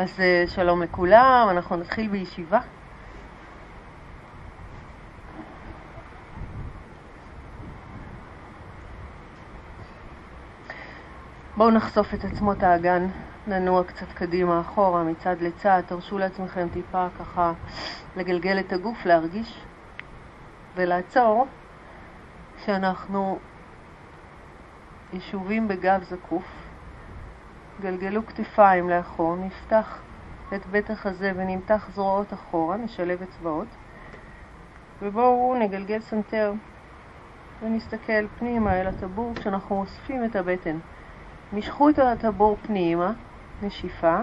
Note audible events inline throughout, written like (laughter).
אז אה, שלום לכולם, אנחנו נתחיל בישיבה. בואו נחשוף את עצמות האגן, ננוע קצת קדימה אחורה, מצד לצד, תרשו לעצמכם טיפה ככה לגלגל את הגוף, להרגיש ולעצור כשאנחנו ישובים בגב זקוף. גלגלו כתפיים לאחור, נפתח את בית החזה ונמתח זרועות אחורה, נשלב אצבעות ובואו נגלגל סנטר ונסתכל פנימה אל הטבור כשאנחנו אוספים את הבטן. משכו את הטבור פנימה, נשיפה.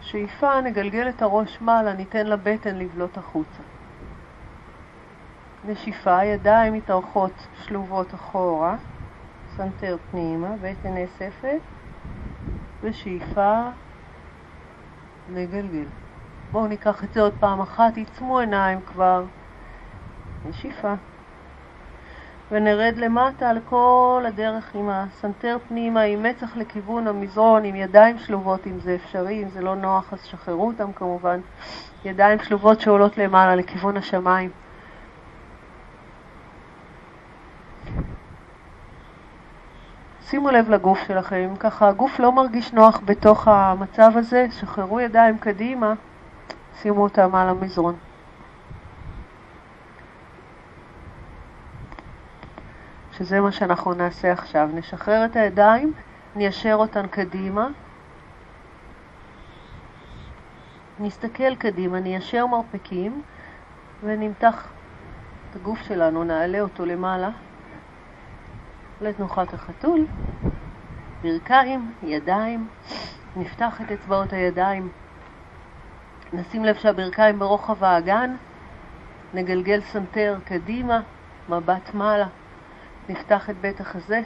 שאיפה, נגלגל את הראש מעלה, ניתן לבטן לבלוט החוצה. נשיפה, ידיים מתארכות שלובות אחורה, סנטר פנימה, בטן נאספת, ושאיפה, נגלגל. בואו ניקח את זה עוד פעם אחת, עיצמו עיניים כבר, נשיפה. ונרד למטה על כל הדרך עם הסנטר פנימה, עם מצח לכיוון המזרון, עם ידיים שלובות אם זה אפשרי, אם זה לא נוח אז שחררו אותם כמובן, ידיים שלובות שעולות למעלה לכיוון השמיים. שימו לב לגוף שלכם, ככה הגוף לא מרגיש נוח בתוך המצב הזה, שחררו ידיים קדימה, שימו אותם על המזרון. שזה מה שאנחנו נעשה עכשיו. נשחרר את הידיים, ניישר אותן קדימה, נסתכל קדימה, ניישר מרפקים ונמתח את הגוף שלנו, נעלה אותו למעלה לתנוחת החתול, ברכיים, ידיים, נפתח את אצבעות הידיים, נשים לב שהברכיים ברוחב האגן, נגלגל סנטר קדימה, מבט מעלה. נפתח את בית החזה,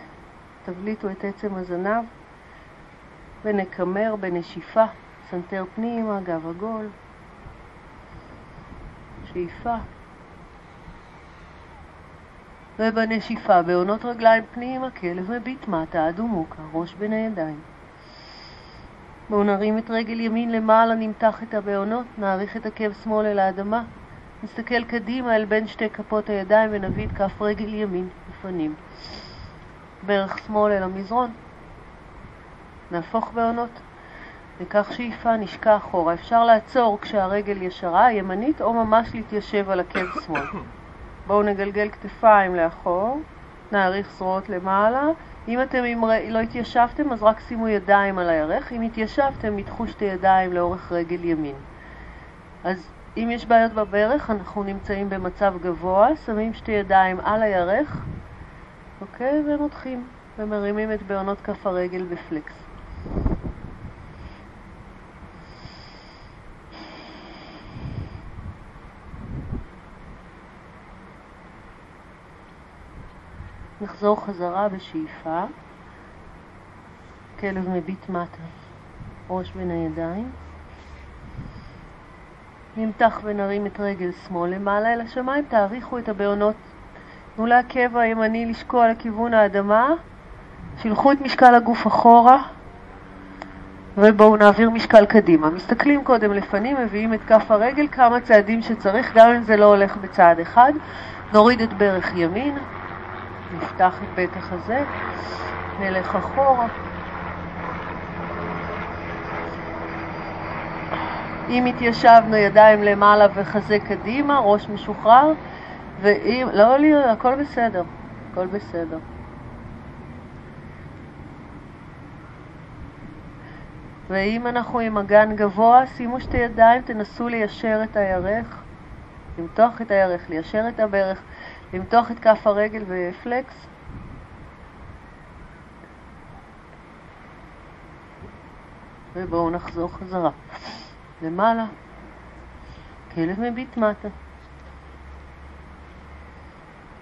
תבליטו את עצם הזנב. ונקמר בנשיפה, סנטר פנימה, גב עגול, שאיפה. ובנשיפה, בהונות רגליים פנימה, כלב מביט מטה, אדהו מוקהה, ראש בין הידיים. בואו נרים את רגל ימין למעלה, נמתח את הבהונות, נאריך את עקב שמאל אל האדמה, נסתכל קדימה אל בין שתי כפות הידיים ונביא את כף רגל ימין לפנים. ברך שמאל אל המזרון. נהפוך בעונות. ניקח שאיפה, נשקע אחורה. אפשר לעצור כשהרגל ישרה, ימנית, או ממש להתיישב על עקב שמאל. בואו נגלגל כתפיים לאחור, נעריך זרועות למעלה. אם אתם עם... לא התיישבתם, אז רק שימו ידיים על הירך. אם התיישבתם, מתחו שתי ידיים לאורך רגל ימין. אז אם יש בעיות בברך, אנחנו נמצאים במצב גבוה, שמים שתי ידיים על הירך, אוקיי? ומותחים, ומרימים את בעונות כף הרגל בפלקס. נחזור חזרה בשאיפה, כלב מביט מטה, ראש בין הידיים. נמתח ונרים את רגל שמאל למעלה אל השמיים, תאריכו את הבעונות. תנו לעקב הימני לשקוע לכיוון האדמה, שילחו את משקל הגוף אחורה, ובואו נעביר משקל קדימה. מסתכלים קודם לפנים, מביאים את כף הרגל כמה צעדים שצריך, גם אם זה לא הולך בצעד אחד. נוריד את ברך ימין, נפתח את בית החזה, נלך אחורה. אם התיישבנו ידיים למעלה וחזה קדימה, ראש משוחרר, ואם, לא להיות, הכל בסדר, הכל בסדר. ואם אנחנו עם אגן גבוה, שימו שתי ידיים, תנסו ליישר את הירך, למתוח את הירך, ליישר את הברך, למתוח את כף הרגל ופלקס. ובואו נחזור חזרה. למעלה, כלב מביט מטה.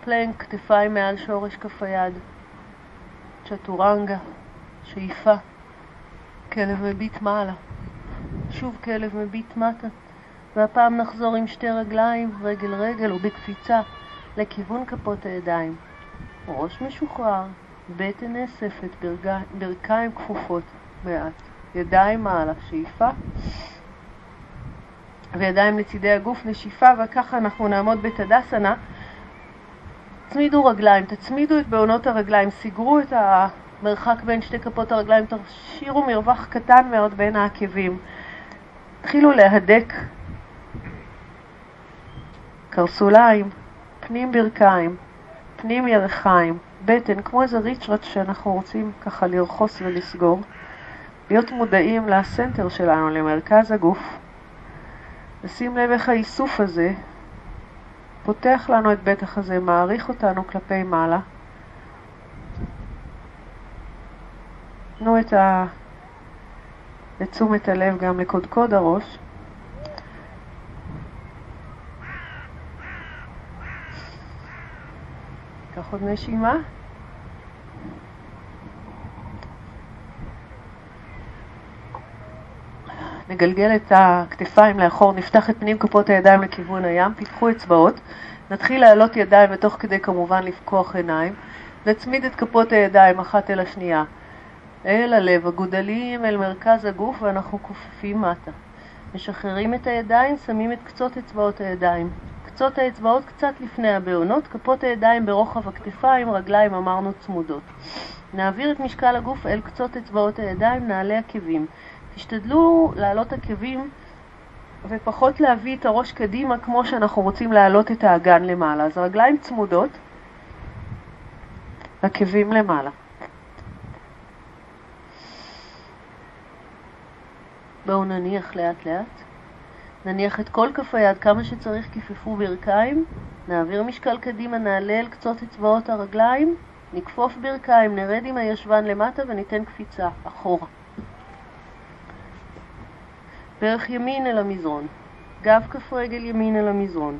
פלנק, כתפיים מעל שורש כף היד. צ'טורנגה, שאיפה. כלב מביט מעלה. שוב כלב מביט מטה. והפעם נחזור עם שתי רגליים, רגל רגל או בקפיצה, לכיוון כפות הידיים. ראש משוחרר, בטן נאספת, ברכיים כפופות. מעט. ידיים מעלה, שאיפה. וידיים לצידי הגוף, נשיפה, וככה אנחנו נעמוד בתדסנה. תצמידו רגליים, תצמידו את בעונות הרגליים, סגרו את המרחק בין שתי כפות הרגליים, תשאירו מרווח קטן מאוד בין העקבים. תתחילו להדק קרסוליים, פנים ברכיים, פנים ירחיים, בטן, כמו איזה ריצ'רץ' שאנחנו רוצים ככה לרחוס ולסגור. להיות מודעים לסנטר שלנו, למרכז הגוף. לשים לב איך האיסוף הזה פותח לנו את בטח הזה, מעריך אותנו כלפי מעלה. תנו את ה... לתשומת הלב גם לקודקוד הראש. עוד נשימה. נגלגל את הכתפיים לאחור, נפתח את פנים כפות הידיים לכיוון הים, פיתחו אצבעות, נתחיל להעלות ידיים ותוך כדי כמובן לפקוח עיניים, נצמיד את כפות הידיים אחת אל השנייה, אל הלב, הגודלים אל מרכז הגוף ואנחנו כופפים מטה. משחררים את הידיים, שמים את קצות אצבעות הידיים. קצות האצבעות קצת לפני הבעונות, כפות הידיים ברוחב הכתפיים, רגליים אמרנו צמודות. נעביר את משקל הגוף אל קצות אצבעות הידיים, נעלה עקבים. תשתדלו להעלות עקבים ופחות להביא את הראש קדימה כמו שאנחנו רוצים להעלות את האגן למעלה. אז רגליים צמודות, עקבים למעלה. בואו נניח לאט לאט. נניח את כל כף היד כמה שצריך, כיפפו ברכיים, נעביר משקל קדימה, נעלה אל קצות אצבעות הרגליים, נכפוף ברכיים, נרד עם הישבן למטה וניתן קפיצה אחורה. ברך ימין אל המזרון, גב כף רגל ימין אל המזרון,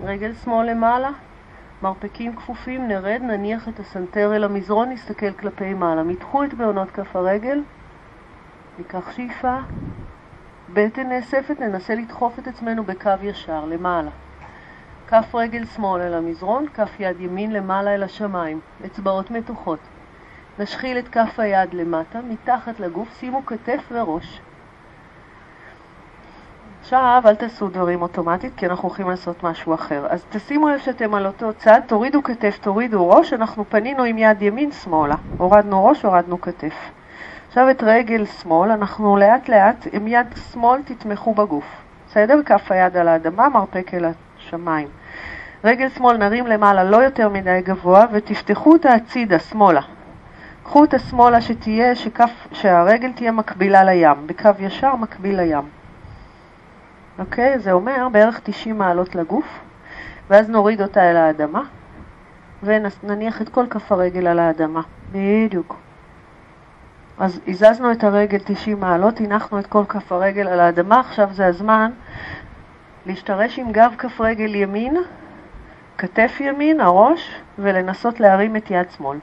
רגל שמאל למעלה, מרפקים כפופים, נרד, נניח את הסנטר אל המזרון, נסתכל כלפי מעלה. מתחו את בעונות כף הרגל, ניקח שאיפה, בטן נאספת, ננסה לדחוף את עצמנו בקו ישר, למעלה. כף רגל שמאל אל המזרון, כף יד ימין למעלה אל השמיים, אצבעות מתוחות. נשחיל את כף היד למטה, מתחת לגוף, שימו כתף וראש. עכשיו אל תעשו דברים אוטומטית, כי אנחנו הולכים לעשות משהו אחר. אז תשימו לב שאתם על אותו צד, תורידו כתף, תורידו ראש, אנחנו פנינו עם יד ימין שמאלה. הורדנו ראש, הורדנו כתף. עכשיו את רגל שמאל, אנחנו לאט לאט עם יד שמאל תתמכו בגוף. בסדר? כף היד על האדמה, מרפק אל השמיים. רגל שמאל נרים למעלה לא יותר מדי גבוה ותפתחו אותה הצידה, שמאלה. קחו אותה שמאלה שתהיה, שכף, שהרגל תהיה מקבילה לים, בקו ישר מקביל לים. אוקיי? זה אומר בערך 90 מעלות לגוף, ואז נוריד אותה אל האדמה, ונניח את כל כף הרגל על האדמה. בדיוק. אז הזזנו את הרגל 90 מעלות, הנחנו את כל כף הרגל על האדמה, עכשיו זה הזמן להשתרש עם גב כף רגל ימין, כתף ימין, הראש, ולנסות להרים את יד שמאל.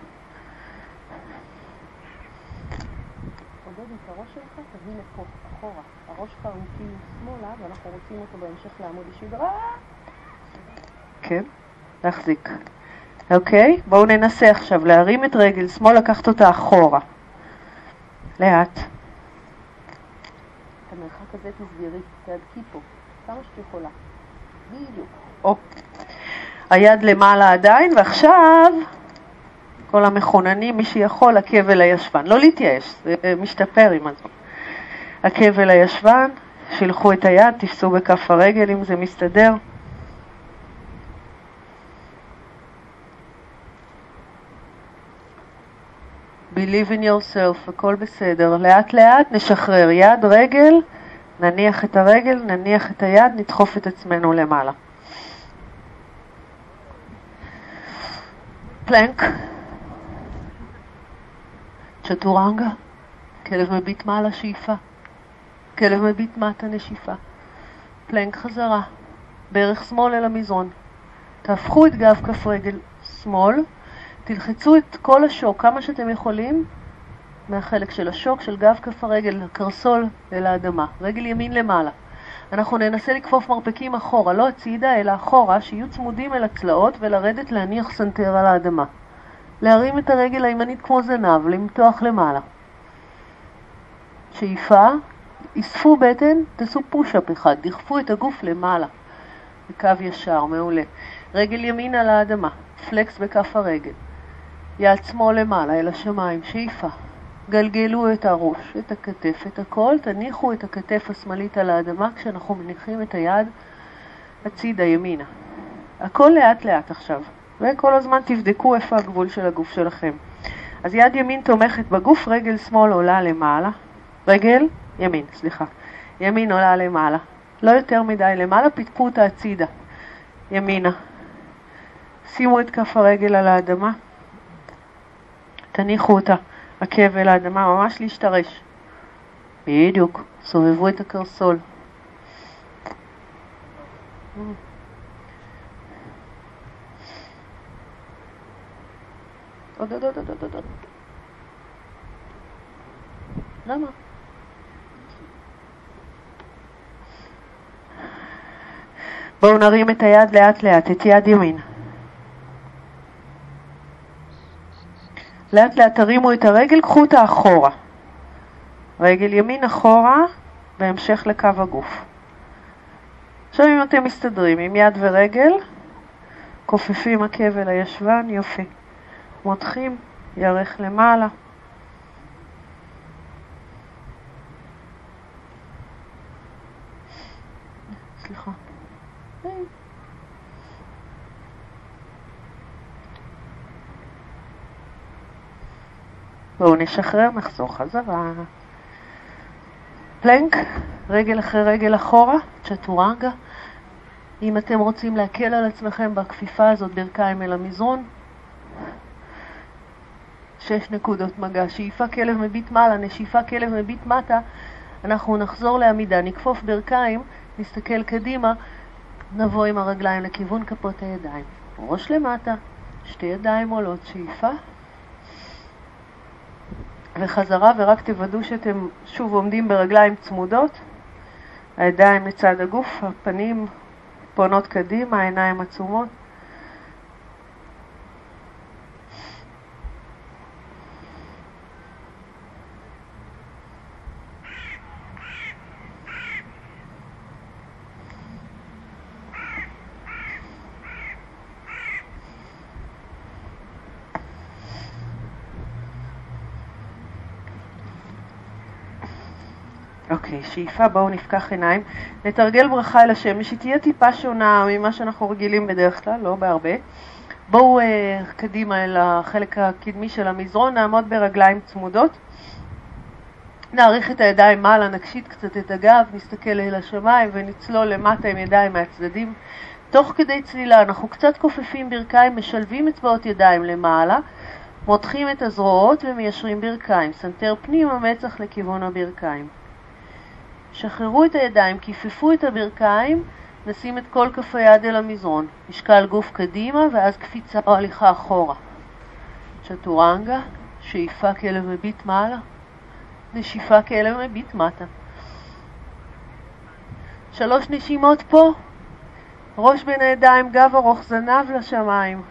כן, להחזיק. אוקיי? בואו ננסה עכשיו להרים את רגל שמאל, לקחת אותה אחורה. לאט. את המרחק הזה תסגרי, תהדקי פה, כמה שאת יכולה. בדיוק. או. היד למעלה עדיין, ועכשיו כל המכוננים, מי שיכול, עקב אל הישבן. לא להתייאש, זה משתפר עם הזמן. עקב אל הישבן, שילחו את היד, תפסו בכף הרגל אם זה מסתדר. Believe in yourself, הכל בסדר. לאט לאט נשחרר יד, רגל, נניח את הרגל, נניח את היד, נדחוף את עצמנו למעלה. פלנק, צ'טורנגה, כלב מביט מעלה שאיפה. כלב מביט מטה נשיפה. פלנק חזרה. ברך שמאל אל המזרון. תהפכו את גב כף רגל שמאל, תלחצו את כל השוק כמה שאתם יכולים מהחלק של השוק של גב כף הרגל, קרסול אל האדמה. רגל ימין למעלה. אנחנו ננסה לכפוף מרפקים אחורה, לא הצידה אלא אחורה, שיהיו צמודים אל הצלעות ולרדת להניח סנטר על האדמה. להרים את הרגל הימנית כמו זנב, למתוח למעלה. שאיפה, אספו בטן, תעשו פוש-אפ אחד, דחפו את הגוף למעלה, בקו ישר, מעולה. רגל ימין על האדמה, פלקס בכף הרגל. יד שמאל למעלה, אל השמיים, שאיפה. גלגלו את הראש, את הכתף, את הכל, תניחו את הכתף השמאלית על האדמה כשאנחנו מניחים את היד הצידה ימינה. הכל לאט לאט עכשיו, וכל הזמן תבדקו איפה הגבול של הגוף שלכם. אז יד ימין תומכת בגוף, רגל שמאל עולה למעלה, רגל ימין, סליחה, ימין עולה למעלה, לא יותר מדי למעלה, פתקו אותה הצידה, ימינה. שימו את כף הרגל על האדמה, תניחו אותה, עקב אל האדמה, ממש להשתרש. בדיוק, סובבו את הקרסול. עוד, עוד, עוד, עוד, עוד, עוד. למה? בואו נרים את היד לאט לאט, את יד ימין. לאט לאט תרימו את הרגל, קחו אותה אחורה. רגל ימין אחורה, בהמשך לקו הגוף. עכשיו אם אתם מסתדרים עם יד ורגל, כופפים עקב אל הישבן, יופי. מותחים, ירך למעלה. סליחה. בואו נשחרר, נחזור חזרה. פלנק, רגל אחרי רגל אחורה, צ'טורנגה. אם אתם רוצים להקל על עצמכם בכפיפה הזאת, ברכיים אל המזרון. שש נקודות מגע, שאיפה כלב מביט מעלה, נשיפה כלב מביט מטה. אנחנו נחזור לעמידה, נכפוף ברכיים, נסתכל קדימה, נבוא עם הרגליים לכיוון כפות הידיים. ראש למטה, שתי ידיים עולות, שאיפה. וחזרה, ורק תוודאו שאתם שוב עומדים ברגליים צמודות, הידיים לצד הגוף, הפנים פונות קדימה, העיניים עצומות. אוקיי, שאיפה, בואו נפקח עיניים. נתרגל ברכה אל השמש, שהיא תהיה טיפה שונה ממה שאנחנו רגילים בדרך כלל, לא בהרבה. בואו אה, קדימה אל החלק הקדמי של המזרון, נעמוד ברגליים צמודות. נאריך את הידיים מעלה, נקשיט קצת את הגב, נסתכל אל השמיים ונצלול למטה עם ידיים מהצדדים. תוך כדי צלילה אנחנו קצת כופפים ברכיים, משלבים אצבעות ידיים למעלה, מותחים את הזרועות ומיישרים ברכיים. סנטר פנימה, מצח לכיוון הברכיים. שחררו את הידיים, כיפפו את הברכיים, נשים את כל כף היד אל המזרון. משקל גוף קדימה ואז קפיצה או הליכה אחורה. צ'טורנגה, שאיפה כלב מביט מעלה, נשיפה כלב מביט מטה. שלוש נשימות פה, ראש בין הידיים, גב ארוך, זנב לשמיים.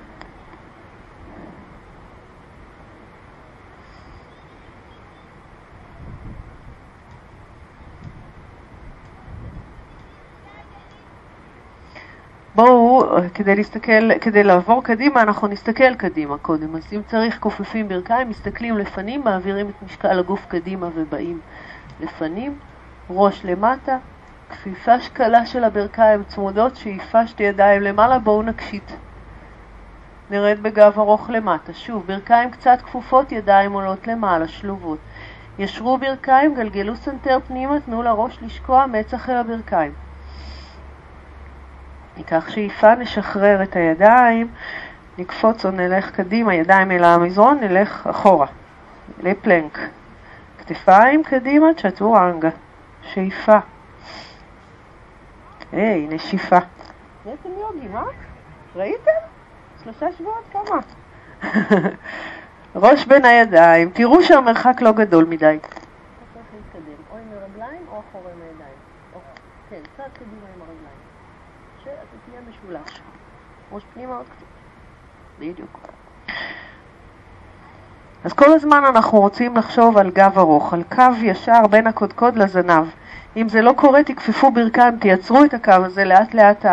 בואו, כדי להסתכל, כדי לעבור קדימה, אנחנו נסתכל קדימה קודם. אז אם צריך כופפים ברכיים, מסתכלים לפנים, מעבירים את משקל הגוף קדימה ובאים לפנים, ראש למטה, כפיפה קלה של הברכיים צמודות, שאיפה שתי ידיים למעלה, בואו נקשיט. נרד בגב ארוך למטה. שוב, ברכיים קצת כפופות, ידיים עולות למעלה, שלובות. ישרו ברכיים, גלגלו סנטר פנימה, תנו לראש לשקוע, מצח אל הברכיים. ניקח שאיפה, נשחרר את הידיים, נקפוץ או נלך קדימה, ידיים אל המזרון, נלך אחורה, לפלנק. כתפיים קדימה, צ'טורנגה. שאיפה. היי, נשיפה. נהייתם יוגים, אה? ראיתם? שלושה שבועות כמה. (laughs) ראש בין הידיים, תראו שהמרחק לא גדול מדי. או עם הרגליים או אחורה עם הידיים. כן, קצת קדימה עם הרגליים. שאתה תהיה משולש. ראש פנימה עוד קצת. בדיוק. אז כל הזמן אנחנו רוצים לחשוב על גב ארוך, על קו ישר בין הקודקוד לזנב. אם זה לא קורה, תכפפו ברכיים, תייצרו את הקו הזה, לאט לאט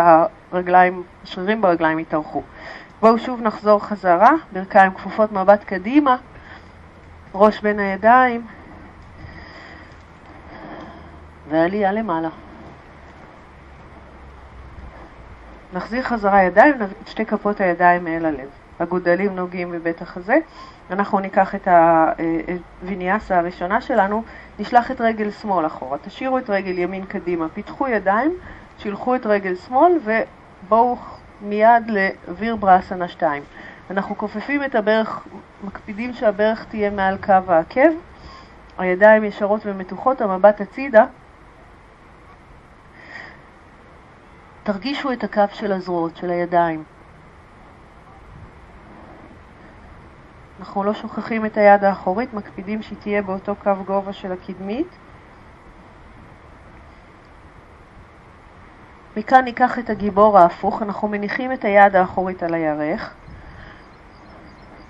הרגליים, השרירים ברגליים יתארכו. בואו שוב נחזור חזרה, ברכיים כפופות מבט קדימה, ראש בין הידיים, ועלייה למעלה. נחזיר חזרה ידיים, את שתי כפות הידיים אל הלב. הגודלים נוגעים בבית החזה. אנחנו ניקח את הוויניאסה הראשונה שלנו, נשלח את רגל שמאל אחורה. תשאירו את רגל ימין קדימה, פיתחו ידיים, שילחו את רגל שמאל ובואו מיד לוויר ברסנה 2. אנחנו כופפים את הברך, מקפידים שהברך תהיה מעל קו העקב, הידיים ישרות ומתוחות, המבט הצידה. תרגישו את הקו של הזרועות, של הידיים. אנחנו לא שוכחים את היד האחורית, מקפידים שהיא תהיה באותו קו גובה של הקדמית. מכאן ניקח את הגיבור ההפוך, אנחנו מניחים את היד האחורית על הירך.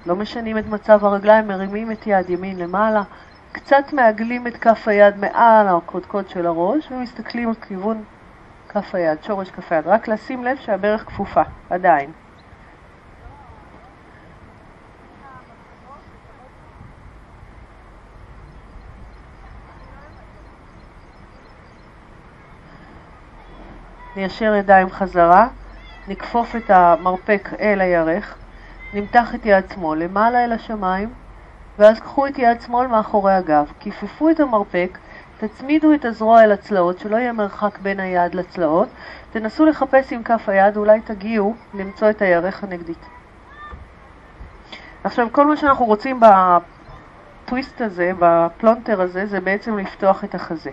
לא משנים את מצב הרגליים, מרימים את יד ימין למעלה, קצת מעגלים את כף היד מעל הקודקוד של הראש ומסתכלים על כיוון כף היד, שורש כף היד. רק לשים לב שהברך כפופה, עדיין. ניישר ידיים חזרה, נכפוף את המרפק אל הירך, נמתח את יד שמאל למעלה אל השמיים, ואז קחו את יד שמאל מאחורי הגב, כיפפו את המרפק, תצמידו את הזרוע אל הצלעות, שלא יהיה מרחק בין היד לצלעות, תנסו לחפש עם כף היד, אולי תגיעו למצוא את הירך הנגדית. עכשיו, כל מה שאנחנו רוצים בטוויסט הזה, בפלונטר הזה, זה בעצם לפתוח את החזה.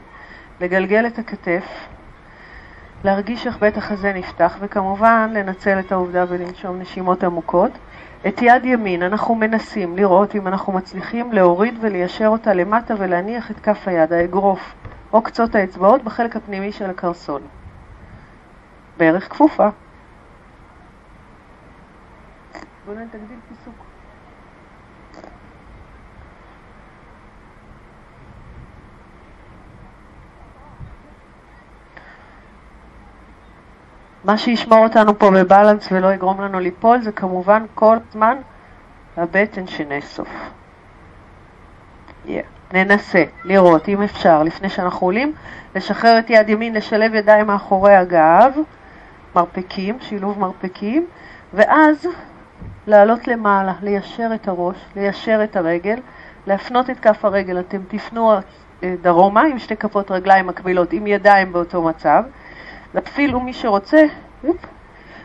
לגלגל את הכתף, להרגיש איך בית החזה נפתח, וכמובן לנצל את העובדה ולנשום נשימות עמוקות. את יד ימין אנחנו מנסים לראות אם אנחנו מצליחים להוריד וליישר אותה למטה ולהניח את כף היד, האגרוף או קצות האצבעות בחלק הפנימי של הקרסול. בערך כפופה. בואו נתגדיל פיסוק. מה שישמור אותנו פה בבלנס ולא יגרום לנו ליפול זה כמובן כל זמן הבטן שנאסוף. Yeah. ננסה לראות אם אפשר, לפני שאנחנו עולים, לשחרר את יד ימין, לשלב ידיים מאחורי הגב, מרפקים, שילוב מרפקים, ואז לעלות למעלה, ליישר את הראש, ליישר את הרגל, להפנות את כף הרגל, אתם תפנו אה, דרומה עם שתי כפות רגליים מקבילות, עם ידיים באותו מצב. אפילו מי שרוצה,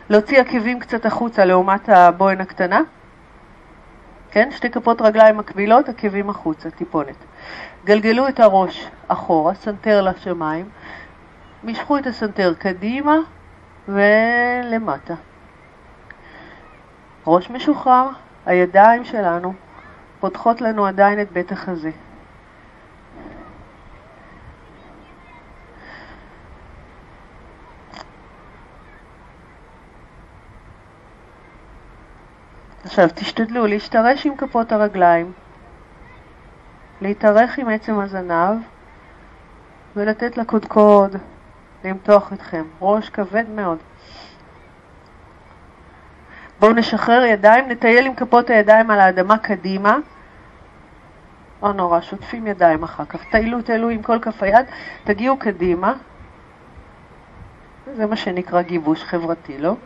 להוציא עקבים קצת החוצה לעומת הבוהן הקטנה. כן, שתי כפות רגליים מקבילות, עקבים החוצה, טיפונת. גלגלו את הראש אחורה, סנטר לשמיים, משכו את הסנטר קדימה ולמטה. ראש משוחרר, הידיים שלנו פותחות לנו עדיין את בית החזה. עכשיו תשתדלו להשתרש עם כפות הרגליים, להתארך עם עצם הזנב ולתת לקודקוד למתוח אתכם. ראש כבד מאוד. בואו נשחרר ידיים, נטייל עם כפות הידיים על האדמה קדימה. לא נורא, שוטפים ידיים אחר כך. טיילו, טיילו עם כל כף היד, תגיעו קדימה. זה מה שנקרא גיבוש חברתי, לא?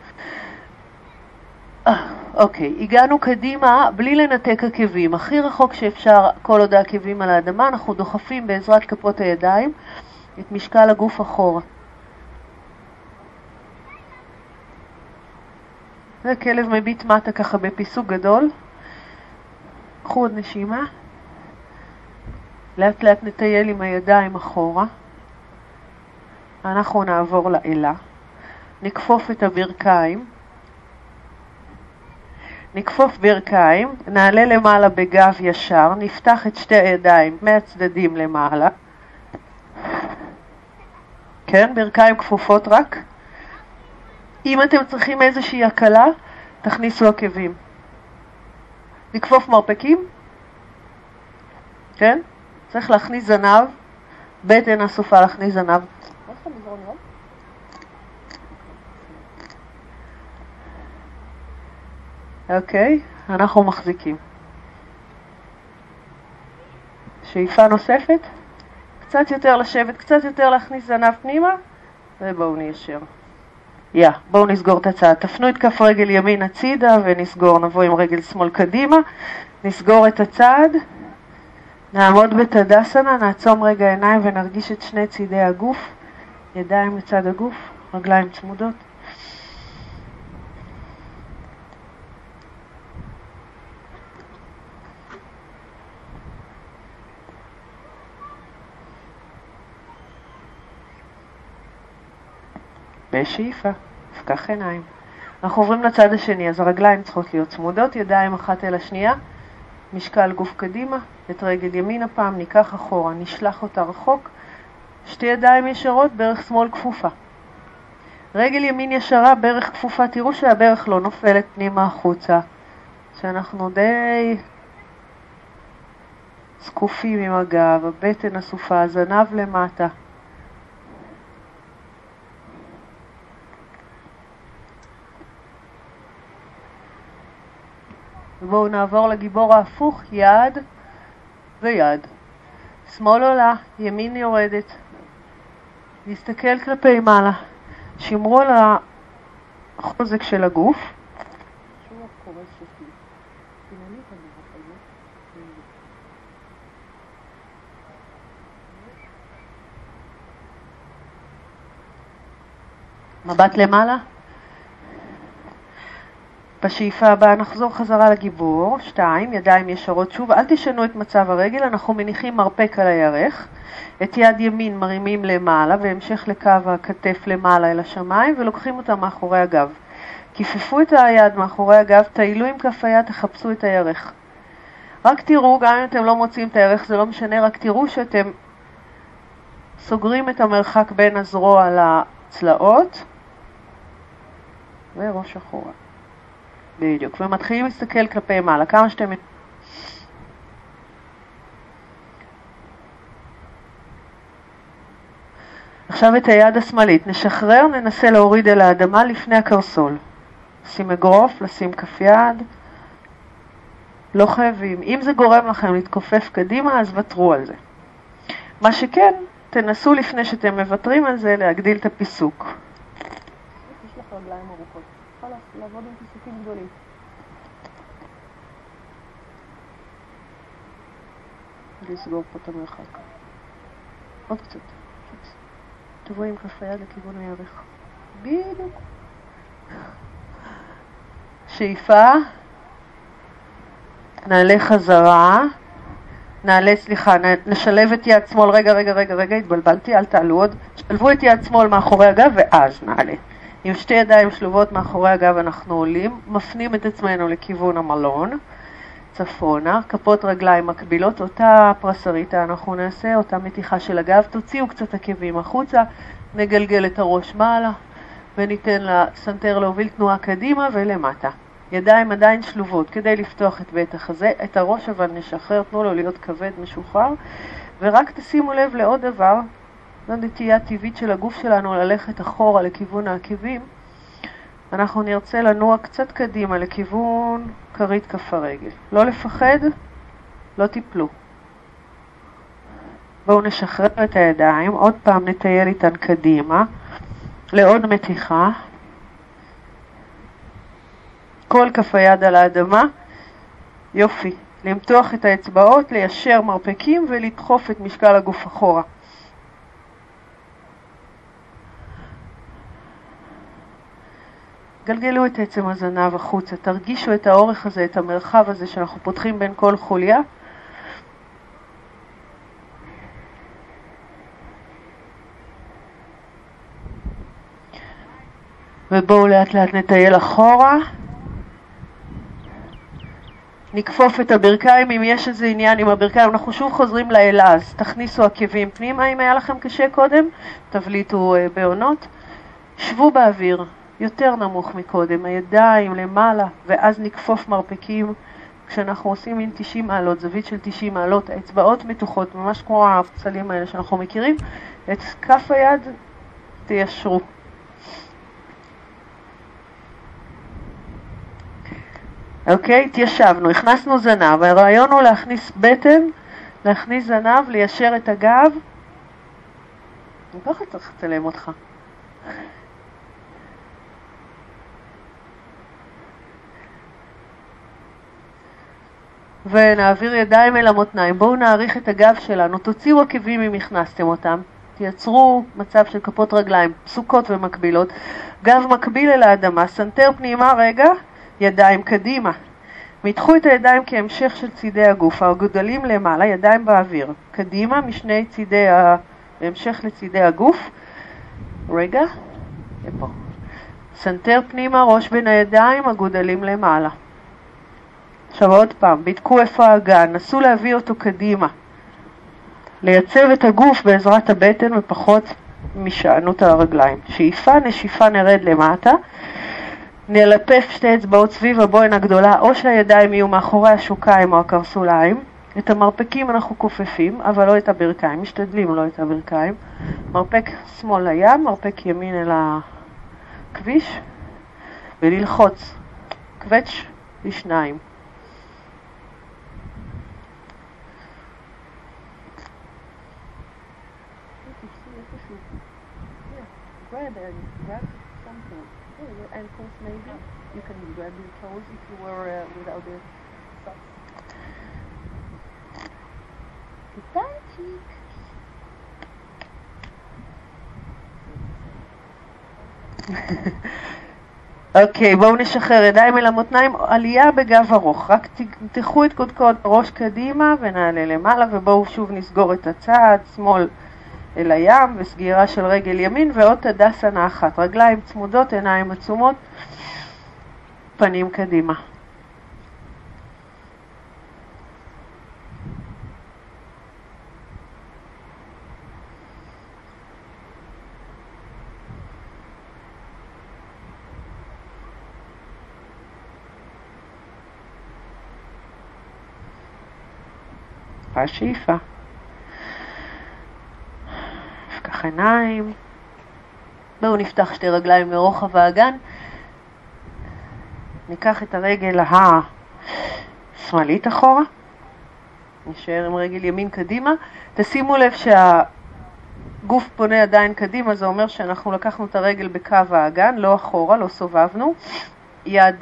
אוקיי, הגענו קדימה בלי לנתק עקבים. הכי רחוק שאפשר, כל עוד העקבים על האדמה, אנחנו דוחפים בעזרת כפות הידיים את משקל הגוף אחורה. וכלב מביט מטה ככה בפיסוק גדול. קחו עוד נשימה. לאט לאט נטייל עם הידיים אחורה. אנחנו נעבור לאלה. נכפוף את הברכיים. נכפוף ברכיים, נעלה למעלה בגב ישר, נפתח את שתי הידיים מהצדדים למעלה. כן, ברכיים כפופות רק. אם אתם צריכים איזושהי הקלה, תכניסו עקבים. נכפוף מרפקים, כן? צריך להכניס זנב, בטן אסופה להכניס זנב. אוקיי, אנחנו מחזיקים. שאיפה נוספת, קצת יותר לשבת, קצת יותר להכניס זנב פנימה, ובואו ניישר. יא, yeah, בואו נסגור את הצד. תפנו את כף רגל ימין הצידה ונסגור, נבוא עם רגל שמאל קדימה, נסגור את הצד, נעמוד בתדסנה, נעצום רגע עיניים ונרגיש את שני צידי הגוף, ידיים לצד הגוף, רגליים צמודות. בשאיפה, נפקח עיניים. אנחנו עוברים לצד השני, אז הרגליים צריכות להיות צמודות, ידיים אחת אל השנייה, משקל גוף קדימה, את רגל ימין הפעם ניקח אחורה, נשלח אותה רחוק, שתי ידיים ישרות, ברך שמאל כפופה. רגל ימין ישרה, ברך כפופה, תראו שהברך לא נופלת פנימה החוצה, שאנחנו די זקופים עם הגב, הבטן אסופה, הזנב למטה. ובואו נעבור לגיבור ההפוך, יד ויד. שמאל עולה, ימין יורדת. נסתכל כלפי מעלה. שמרו על החוזק של הגוף. מבט למעלה. בשאיפה הבאה נחזור חזרה לגיבור, שתיים, ידיים ישרות שוב, אל תשנו את מצב הרגל, אנחנו מניחים מרפק על הירך, את יד ימין מרימים למעלה והמשך לקו הכתף למעלה אל השמיים ולוקחים אותה מאחורי הגב. כיפפו את היד מאחורי הגב, טיילו עם כף היד, תחפשו את הירך. רק תראו, גם אם אתם לא מוצאים את הירך, זה לא משנה, רק תראו שאתם סוגרים את המרחק בין הזרוע לצלעות וראש אחורה. בדיוק, ומתחילים להסתכל כלפי מעלה, כמה שאתם... עכשיו את היד השמאלית, נשחרר, ננסה להוריד אל האדמה לפני הקרסול. לשים אגרוף, לשים כף יד, לא חייבים. אם זה גורם לכם להתכופף קדימה, אז ותרו על זה. מה שכן, תנסו לפני שאתם מוותרים על זה להגדיל את הפיסוק. יש לך רגליים ארוכות. פיסוקים גדולים. לסגור פה את המרחק. עוד קצת. תבואי עם כף היד לכיוון הירך. בדיוק. שאיפה. נעלה חזרה. נעלה, סליחה, נשלב את יד שמאל, רגע, רגע, רגע, רגע, התבלבלתי, אל תעלו עוד. שלבו את יד שמאל מאחורי הגב ואז נעלה. עם שתי ידיים שלובות מאחורי הגב אנחנו עולים, מפנים את עצמנו לכיוון המלון, צפונה, כפות רגליים מקבילות, אותה פרסריטה אנחנו נעשה, אותה מתיחה של הגב, תוציאו קצת עקבים החוצה, נגלגל את הראש מעלה וניתן לסנטר להוביל תנועה קדימה ולמטה. ידיים עדיין שלובות כדי לפתוח את בית החזה, את הראש אבל נשחרר, תנו לו להיות כבד משוחרר ורק תשימו לב לעוד דבר, זו נטייה טבעית של הגוף שלנו ללכת אחורה לכיוון העקבים, אנחנו נרצה לנוע קצת קדימה לכיוון כרית כף הרגל. לא לפחד, לא תיפלו. בואו נשחרר את הידיים, עוד פעם נטייל איתן קדימה, לעוד מתיחה. כל כף היד על האדמה, יופי. למתוח את האצבעות, ליישר מרפקים ולדחוף את משקל הגוף אחורה. גלגלו את עצם הזנב החוצה, תרגישו את האורך הזה, את המרחב הזה שאנחנו פותחים בין כל חוליה. ובואו לאט לאט נטייל אחורה. נכפוף את הברכיים, אם יש איזה עניין עם הברכיים, אנחנו שוב חוזרים לאלה, אז תכניסו עקבים פנימה, אם היה לכם קשה קודם, תבליטו אה, בעונות. שבו באוויר, יותר נמוך מקודם, הידיים למעלה, ואז נכפוף מרפקים כשאנחנו עושים מין 90 מעלות, זווית של 90 מעלות, האצבעות מתוחות, ממש כמו הפצלים האלה שאנחנו מכירים, את כף היד תיישרו. אוקיי? התיישבנו, הכנסנו זנב, הרעיון הוא להכניס בטן, להכניס זנב, ליישר את הגב. אני ככה צריך לצלם אותך. ונעביר ידיים אל המותניים. בואו נאריך את הגב שלנו, תוציאו עקבים אם הכנסתם אותם. תייצרו מצב של כפות רגליים פסוקות ומקבילות. גב מקביל אל האדמה, סנטר פנימה, רגע, ידיים קדימה. מתחו את הידיים כהמשך של צידי הגוף, אגודלים למעלה, ידיים באוויר. קדימה משני צידי. בהמשך לצידי הגוף. רגע, לפה. סנטר פנימה, ראש בין הידיים, אגודלים למעלה. עכשיו עוד פעם, בדקו איפה האגן, נסו להביא אותו קדימה. לייצב את הגוף בעזרת הבטן ופחות משענות על הרגליים. שאיפה, נשיפה, נרד למטה. נלפף שתי אצבעות סביב הבוהן הגדולה, או שהידיים יהיו מאחורי השוקיים או הקרסוליים. את המרפקים אנחנו כופפים, אבל לא את הברכיים, משתדלים לא את הברכיים. מרפק שמאל לים, מרפק ימין אל הכביש, וללחוץ. קווץ' לשניים. grab and grab something. Ankles maybe. You can grab your toes if you were uh, without the socks. Goodbye, cheek. (laughs) אוקיי, בואו נשחרר ידיים אל המותניים, עלייה בגב ארוך, רק תמתחו את קודקוד ראש קדימה ונעלה למעלה ובואו שוב נסגור את הצעד, שמאל אל הים וסגירה של רגל ימין ועוד תדסנה אחת. רגליים צמודות, עיניים עצומות, פנים קדימה. השאיפה. עיניים. בואו נפתח שתי רגליים מרוחב האגן. ניקח את הרגל השמאלית אחורה. נשאר עם רגל ימין קדימה. תשימו לב שהגוף פונה עדיין קדימה, זה אומר שאנחנו לקחנו את הרגל בקו האגן, לא אחורה, לא סובבנו. יד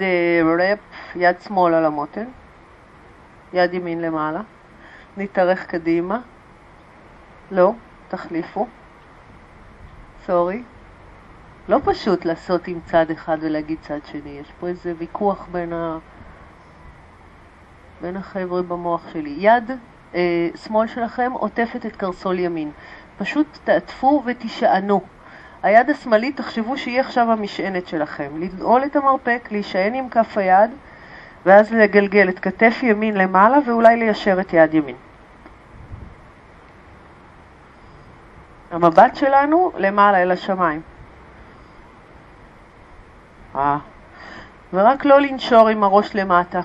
רפ, אה, יד שמאל על המותן, יד ימין למעלה. נתארך קדימה. לא, תחליפו. סורי. לא פשוט לעשות עם צד אחד ולהגיד צד שני, יש פה איזה ויכוח בין, ה... בין החבר'ה במוח שלי. יד אה, שמאל שלכם עוטפת את קרסול ימין. פשוט תעטפו ותישענו. היד השמאלית, תחשבו שהיא עכשיו המשענת שלכם. לנעול את המרפק, להישען עם כף היד, ואז לגלגל את כתף ימין למעלה ואולי ליישר את יד ימין. המבט שלנו למעלה אל השמיים. אה. ורק לא לנשור עם הראש למטה.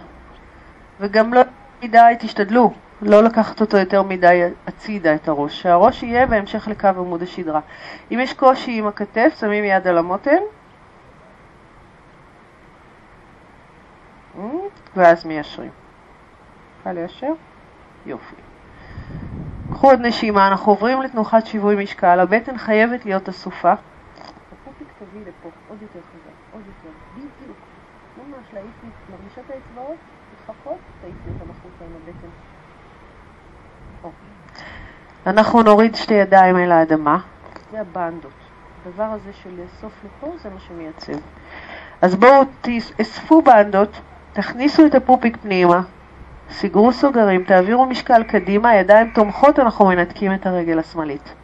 וגם לא מדי, תשתדלו, לא לקחת אותו יותר מדי הצידה את הראש. שהראש יהיה בהמשך לקו עמוד השדרה. אם יש קושי עם הכתף, שמים יד על המותן. ואז מיישרים. קל ליישר? יופי. קחו עוד נשימה, אנחנו עוברים לתנוחת שיווי משקל, הבטן חייבת להיות אסופה. הפופיק תביא לפה, עוד יותר חזק, עוד יותר, בדיוק. ממש להעיף, מרגישה את האצבעות? לפחות תעיפי אותם החוצה עם הבטן. אנחנו נוריד שתי ידיים אל האדמה, זה הבנדות. הדבר הזה של לאסוף לפה זה מה שמייצב. אז בואו תאספו בנדות, תכניסו את הפופיק פנימה, סגרו סוגרים, תעבירו משקל קדימה, ידיים תומכות, אנחנו מנתקים את הרגל השמאלית.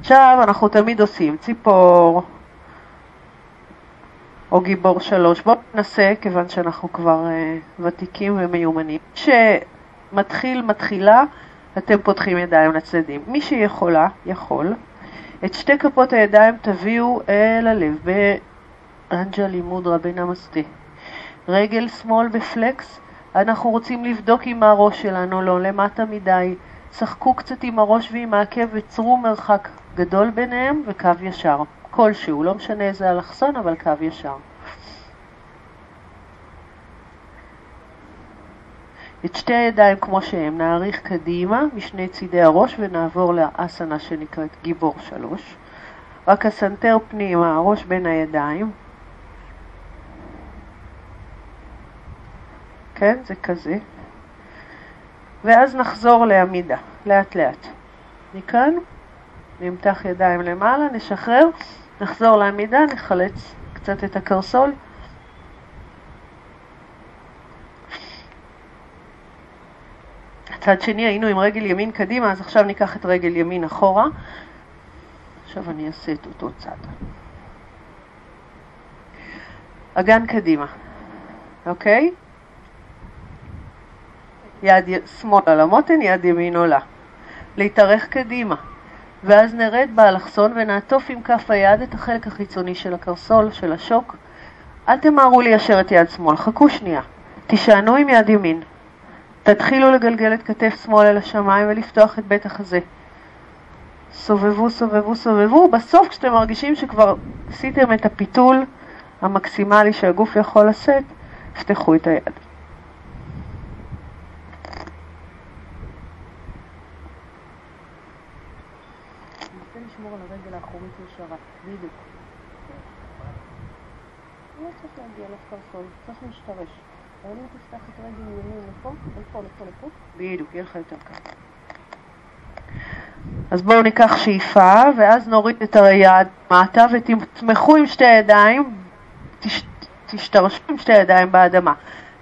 עכשיו אנחנו תמיד עושים ציפור או גיבור שלוש. בואו ננסה, כיוון שאנחנו כבר uh, ותיקים ומיומנים. שמתחיל, מתחילה, אתם פותחים ידיים לצדדים. מי שיכולה, יכול. את שתי כפות הידיים תביאו אל הלב, באנג'לי מודרה בנמסטה. רגל שמאל בפלקס, אנחנו רוצים לבדוק אם הראש שלנו לא למטה מדי. שחקו קצת עם הראש ועם העקב וצרו מרחק גדול ביניהם וקו ישר. כלשהו, לא משנה איזה אלכסון, אבל קו ישר. את שתי הידיים כמו שהן נאריך קדימה משני צידי הראש ונעבור לאסנה שנקראת גיבור שלוש. רק הסנטר פנימה, הראש בין הידיים. כן, זה כזה. ואז נחזור לעמידה, לאט לאט. מכאן, נמתח ידיים למעלה, נשחרר, נחזור לעמידה, נחלץ קצת את הקרסול. צד שני היינו עם רגל ימין קדימה, אז עכשיו ניקח את רגל ימין אחורה. עכשיו אני אעשה את אותו צד. אגן קדימה, אוקיי? יד שמאל על המותן, יד ימין עולה. להתארך קדימה, ואז נרד באלכסון ונעטוף עם כף היד את החלק החיצוני של הקרסול, של השוק. אל תמהרו ליישר את יד שמאל, חכו שנייה. תישענו עם יד ימין. תתחילו לגלגל את כתף שמאל אל השמיים ולפתוח את בית החזה. סובבו, סובבו, סובבו. בסוף כשאתם מרגישים שכבר עשיתם את הפיתול המקסימלי שהגוף יכול לשאת, פתחו את היד. להשתרש. אבל אם תפתח את רגל ימין לפה, לפה, לפה, לפה, בדיוק, יהיה לך יותר קל. אז בואו ניקח שאיפה, ואז נוריד את היד מטה ותתמכו עם שתי ידיים, תש, תשתרשו עם שתי ידיים באדמה.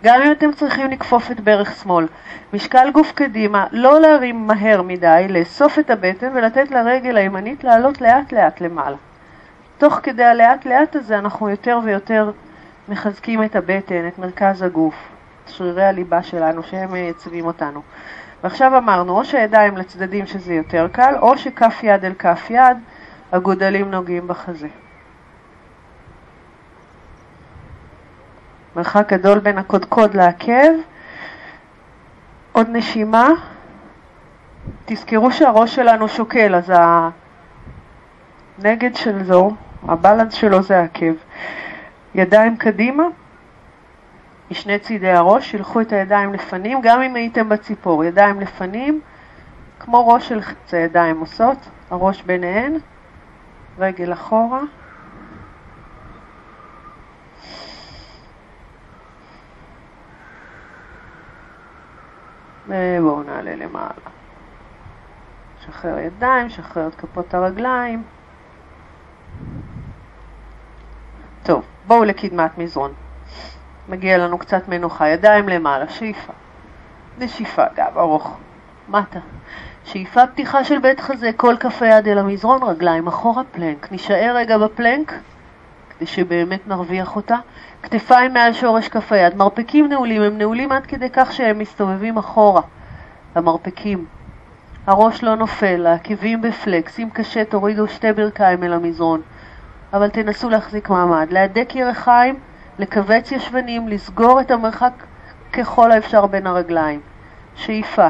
גם אם אתם צריכים לכפוף את ברך שמאל. משקל גוף קדימה, לא להרים מהר מדי, לאסוף את הבטן ולתת לרגל הימנית לעלות לאט לאט למעלה. תוך כדי הלאט לאט הזה אנחנו יותר ויותר מחזקים את הבטן, את מרכז הגוף, שרירי הליבה שלנו שהם מייצבים אותנו. ועכשיו אמרנו, או שהידיים לצדדים שזה יותר קל, או שכף יד אל כף יד, הגודלים נוגעים בחזה. מרחק גדול בין הקודקוד לעקב. עוד נשימה. תזכרו שהראש שלנו שוקל, אז הנגד של זו, הבלנס שלו זה העקב. ידיים קדימה, משני צידי הראש, שילחו את הידיים לפנים, גם אם הייתם בציפור, ידיים לפנים, כמו ראש של חץ הידיים עושות, הראש ביניהן, רגל אחורה. ובואו נעלה למעלה. שחרר ידיים, שחרר את כפות הרגליים. טוב, בואו לקדמת מזרון. מגיע לנו קצת מנוחה, ידיים למעלה, שאיפה. נשיפה, גב ארוך, מטה. שאיפה פתיחה של בית חזה, כל כף היד אל המזרון, רגליים אחורה, פלנק. נשאר רגע בפלנק, כדי שבאמת נרוויח אותה. כתפיים מעל שורש כף היד. מרפקים נעולים, הם נעולים עד כדי כך שהם מסתובבים אחורה, המרפקים. הראש לא נופל, העקבים בפלקס, אם קשה תורידו שתי ברכיים אל המזרון. אבל תנסו להחזיק מעמד. להדק ירחיים, לכווץ ישבנים, לסגור את המרחק ככל האפשר בין הרגליים. שאיפה.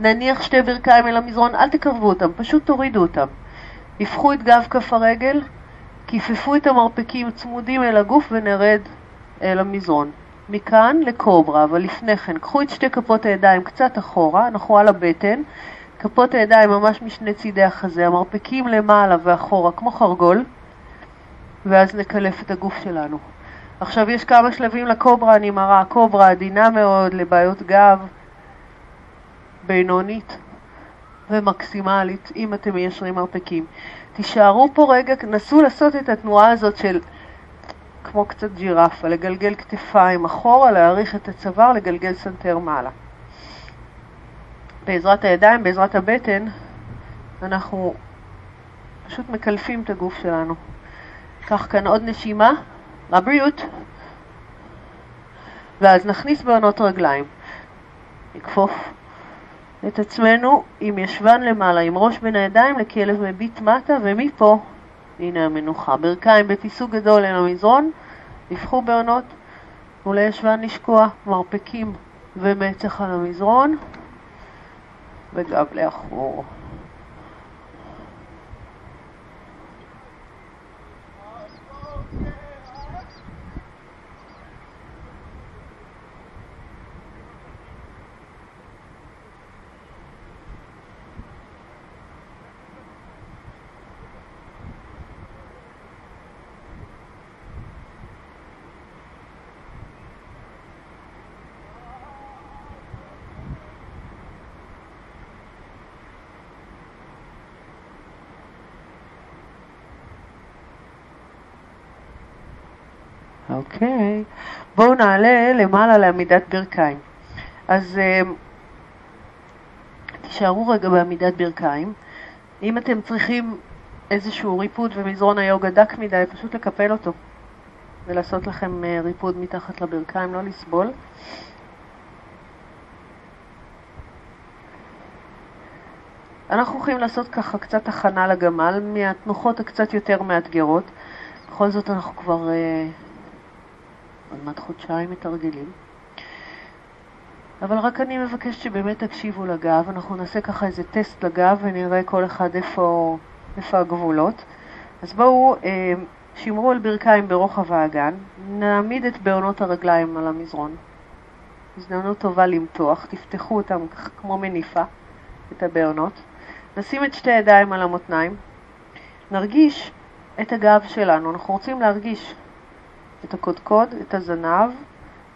נניח שתי ברכיים אל המזרון, אל תקרבו אותם, פשוט תורידו אותם. הפכו את גב כף הרגל, כיפפו את המרפקים צמודים אל הגוף ונרד אל המזרון. מכאן לקוברה, אבל לפני כן, קחו את שתי כפות הידיים קצת אחורה, אנחנו על הבטן, כפות הידיים ממש משני צידי החזה, המרפקים למעלה ואחורה כמו חרגול. ואז נקלף את הגוף שלנו. עכשיו יש כמה שלבים לקוברה, אני מראה. קוברה עדינה מאוד לבעיות גב, בינונית ומקסימלית, אם אתם מיישרים מרפקים. תישארו פה רגע, נסו לעשות את התנועה הזאת של כמו קצת ג'ירפה, לגלגל כתפיים אחורה, להאריך את הצוואר, לגלגל סנטר מעלה. בעזרת הידיים, בעזרת הבטן, אנחנו פשוט מקלפים את הגוף שלנו. קח כאן עוד נשימה, לבריאות. ואז נכניס בהונות רגליים. נכפוף את עצמנו עם ישבן למעלה, עם ראש בין הידיים לכלב מביט מטה, ומפה, הנה המנוחה. ברכיים בטיסוג גדול אל המזרון, נפחו בעונות, ולישבן לשקוע, מרפקים ומצח על המזרון וגב לאחור. אוקיי, בואו נעלה למעלה לעמידת ברכיים. אז אה, תישארו רגע בעמידת ברכיים. אם אתם צריכים איזשהו ריפוד ומזרון היוגה דק מדי, פשוט לקפל אותו ולעשות לכם אה, ריפוד מתחת לברכיים, לא לסבול. אנחנו הולכים לעשות ככה קצת הכנה לגמל מהתנוחות הקצת יותר מאתגרות. בכל זאת אנחנו כבר אה, עוד מעט חודשיים מתרגלים. אבל רק אני מבקשת שבאמת תקשיבו לגב, אנחנו נעשה ככה איזה טסט לגב ונראה כל אחד איפה, איפה הגבולות. אז בואו, אה, שמרו על ברכיים ברוחב האגן, נעמיד את בעונות הרגליים על המזרון. הזדמנות טובה למתוח, תפתחו אותם כמו מניפה, את הבעונות. נשים את שתי ידיים על המותניים, נרגיש את הגב שלנו, אנחנו רוצים להרגיש את הקודקוד, את הזנב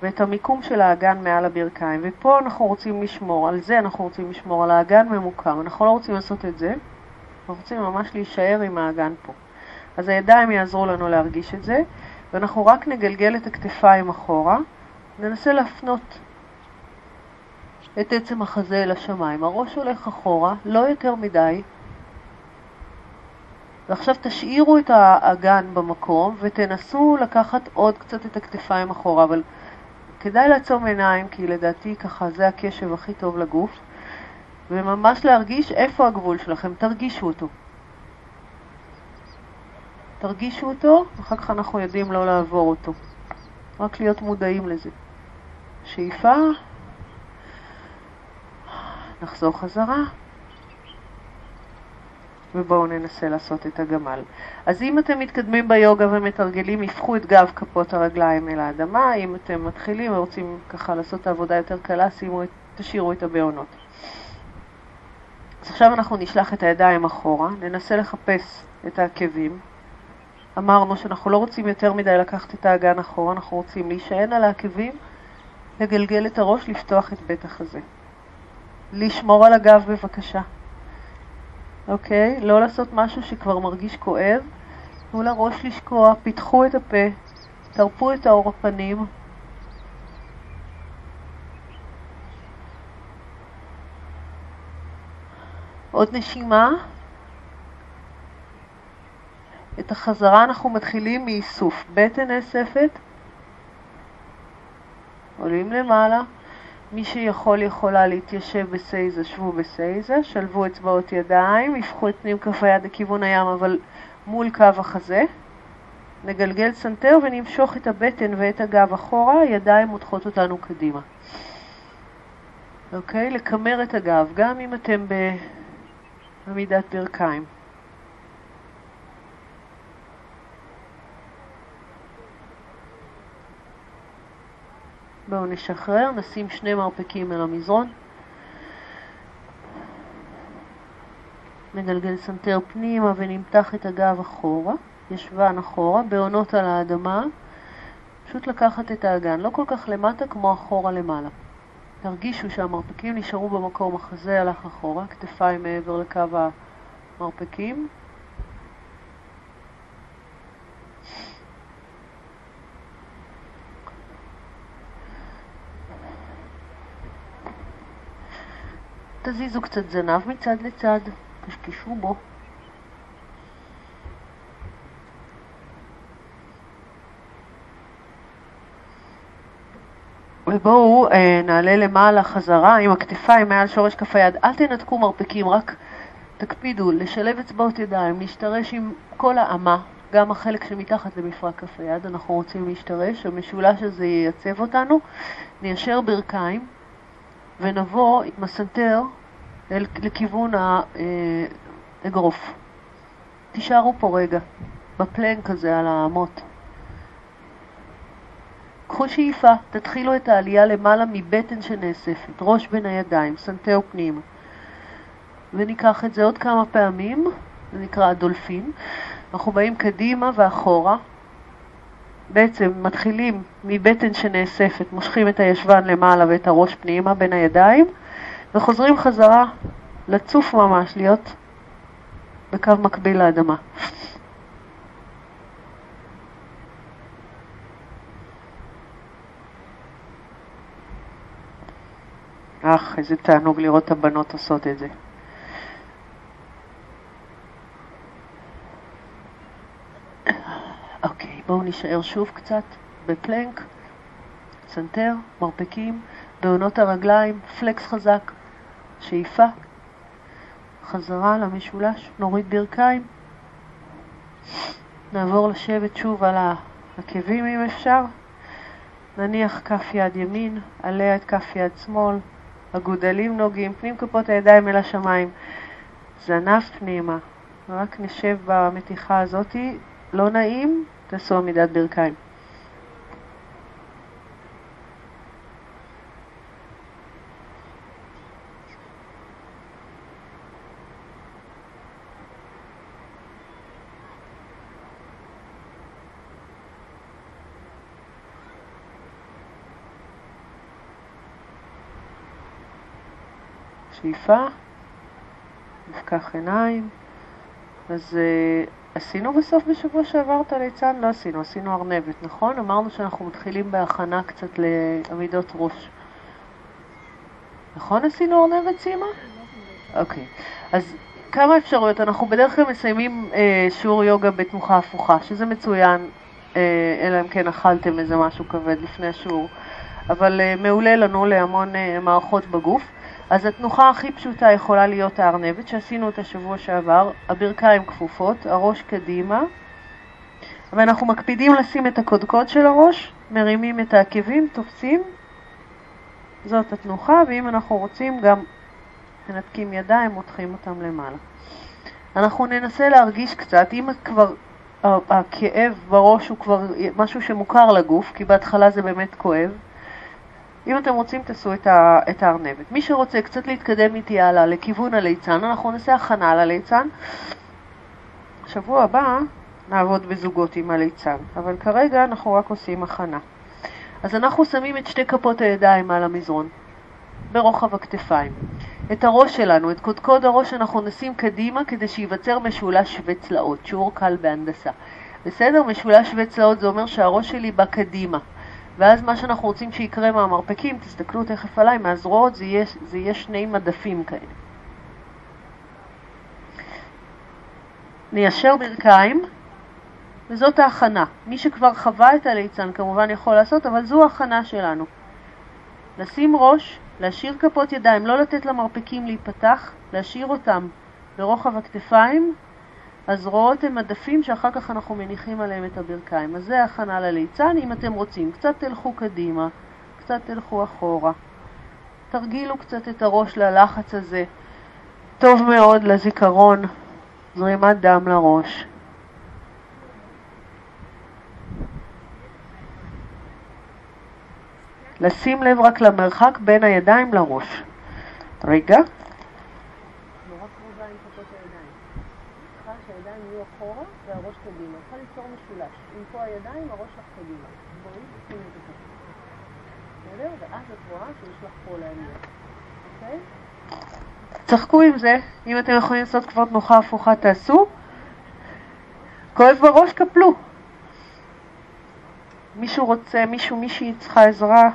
ואת המיקום של האגן מעל הברכיים. ופה אנחנו רוצים לשמור, על זה אנחנו רוצים לשמור, על האגן ממוקם. אנחנו לא רוצים לעשות את זה, אנחנו רוצים ממש להישאר עם האגן פה. אז הידיים יעזרו לנו להרגיש את זה, ואנחנו רק נגלגל את הכתפיים אחורה, ננסה להפנות את עצם החזה אל השמיים. הראש הולך אחורה, לא יותר מדי, ועכשיו תשאירו את האגן במקום ותנסו לקחת עוד קצת את הכתפיים אחורה, אבל כדאי לעצום עיניים, כי לדעתי ככה זה הקשב הכי טוב לגוף, וממש להרגיש איפה הגבול שלכם, תרגישו אותו. תרגישו אותו, ואחר כך אנחנו יודעים לא לעבור אותו. רק להיות מודעים לזה. שאיפה, נחזור חזרה. ובואו ננסה לעשות את הגמל. אז אם אתם מתקדמים ביוגה ומתרגלים, יפחו את גב כפות הרגליים אל האדמה. אם אתם מתחילים ורוצים ככה לעשות את העבודה יותר קלה, שימו את, תשאירו את הבעונות. אז עכשיו אנחנו נשלח את הידיים אחורה, ננסה לחפש את העקבים. אמרנו שאנחנו לא רוצים יותר מדי לקחת את האגן אחורה, אנחנו רוצים להישען על העקבים, לגלגל את הראש, לפתוח את בית החזה. לשמור על הגב בבקשה. אוקיי? לא לעשות משהו שכבר מרגיש כואב. תנו לראש לשקוע, פיתחו את הפה, תרפו את האור הפנים. עוד נשימה. את החזרה אנחנו מתחילים מאיסוף. בטן נאספת, עולים למעלה. מי שיכול יכולה להתיישב בסייזה, שבו בסייזה, שלבו אצבעות ידיים, הפכו את פנים כף היד לכיוון הים, אבל מול קו החזה. נגלגל סנטר ונמשוך את הבטן ואת הגב אחורה, ידיים מותחות אותנו קדימה. אוקיי? לקמר את הגב, גם אם אתם בעמידת ברכיים. בואו נשחרר, נשים שני מרפקים על המזרון. נגלגל סנטר פנימה ונמתח את הגב אחורה, ישבן אחורה, בהונות על האדמה. פשוט לקחת את האגן, לא כל כך למטה כמו אחורה למעלה. תרגישו שהמרפקים נשארו במקום, החזה הלך אחורה, כתפיים מעבר לקו המרפקים. תזיזו קצת זנב מצד לצד, קשקשו בו. ובואו אה, נעלה למעלה חזרה עם הכתפיים מעל שורש כף היד. אל תנתקו מרפקים, רק תקפידו לשלב אצבעות ידיים, להשתרש עם כל האמה, גם החלק שמתחת למפרק כף היד, אנחנו רוצים להשתרש, המשולש הזה ייצב אותנו, ניישר ברכיים. ונבוא עם הסנטר לכיוון האגרוף. תישארו פה רגע, בפלנק הזה על האמות. קחו שאיפה, תתחילו את העלייה למעלה מבטן שנאספת, ראש בין הידיים, סנטר פנימה. וניקח את זה עוד כמה פעמים, זה נקרא הדולפין. אנחנו באים קדימה ואחורה, בעצם מתחילים מבטן שנאספת, מושכים את הישבן למעלה ואת הראש פנימה בין הידיים, וחוזרים חזרה לצוף ממש, להיות בקו מקביל לאדמה. אך, איזה תענוג לראות את הבנות עושות את זה. אוקיי, בואו נשאר שוב קצת בפלנק, צנתר, מרפקים, בעונות הרגליים, פלקס חזק, שאיפה, חזרה למשולש, נוריד ברכיים, נעבור לשבת שוב על העקבים אם אפשר, נניח כף יד ימין, עליה את כף יד שמאל, הגודלים נוגעים, פנים כפות הידיים אל השמיים, זנב פנימה, רק נשב במתיחה הזאתי, לא נעים, תעשו עמידת ברכיים. שאיפה, נפקח עיניים. אז uh, עשינו בסוף בשבוע שעבר את הליצן? לא עשינו, עשינו ארנבת, נכון? אמרנו שאנחנו מתחילים בהכנה קצת לעמידות ראש. נכון עשינו ארנבת, סימה? אוקיי. Okay. אז כמה אפשרויות. אנחנו בדרך כלל מסיימים uh, שיעור יוגה בתנוחה הפוכה, שזה מצוין, uh, אלא אם כן אכלתם איזה משהו כבד לפני השיעור. אבל uh, מעולה לנו להמון uh, מערכות בגוף. אז התנוחה הכי פשוטה יכולה להיות הארנבת, שעשינו אותה שבוע שעבר, הברכיים כפופות, הראש קדימה, ואנחנו מקפידים לשים את הקודקוד של הראש, מרימים את העקבים, תופסים, זאת התנוחה, ואם אנחנו רוצים גם מנתקים ידיים, מותחים אותם למעלה. אנחנו ננסה להרגיש קצת, אם כבר הכאב בראש הוא כבר משהו שמוכר לגוף, כי בהתחלה זה באמת כואב, אם אתם רוצים, תעשו את הארנבת. מי שרוצה קצת להתקדם איתי הלאה לכיוון הליצן, אנחנו נעשה הכנה על הליצן. שבוע הבא נעבוד בזוגות עם הליצן, אבל כרגע אנחנו רק עושים הכנה. אז אנחנו שמים את שתי כפות הידיים על המזרון, ברוחב הכתפיים. את הראש שלנו, את קודקוד הראש אנחנו נשים קדימה כדי שייווצר משולש שווה צלעות, שיעור קל בהנדסה. בסדר? משולש שווה צלעות זה אומר שהראש שלי בא קדימה. ואז מה שאנחנו רוצים שיקרה מהמרפקים, תסתכלו תכף עליי, מהזרועות זה יהיה, זה יהיה שני מדפים כאלה. ניישר ברכיים, וזאת ההכנה. מי שכבר חווה את הליצן כמובן יכול לעשות, אבל זו ההכנה שלנו. לשים ראש, להשאיר כפות ידיים, לא לתת למרפקים להיפתח, להשאיר אותם לרוחב הכתפיים, הזרועות הם מדפים שאחר כך אנחנו מניחים עליהם את הברכיים. אז זה הכנה לליצן, אם אתם רוצים. קצת תלכו קדימה, קצת תלכו אחורה. תרגילו קצת את הראש ללחץ הזה. טוב מאוד לזיכרון, זרימת דם לראש. לשים לב רק למרחק בין הידיים לראש. רגע. והראש קדימה. צריכה ליצור משולש. עם פה הידיים, הראש לך קדימה. בואי, שימי את זה בסדר? ואז את רואה שיש לך פה להניע. אוקיי? צחקו עם זה, אם אתם יכולים לעשות כבר תנוחה הפוכה תעשו. כואב בראש, קפלו. מישהו רוצה, מישהו, מישהי צריכה עזרה,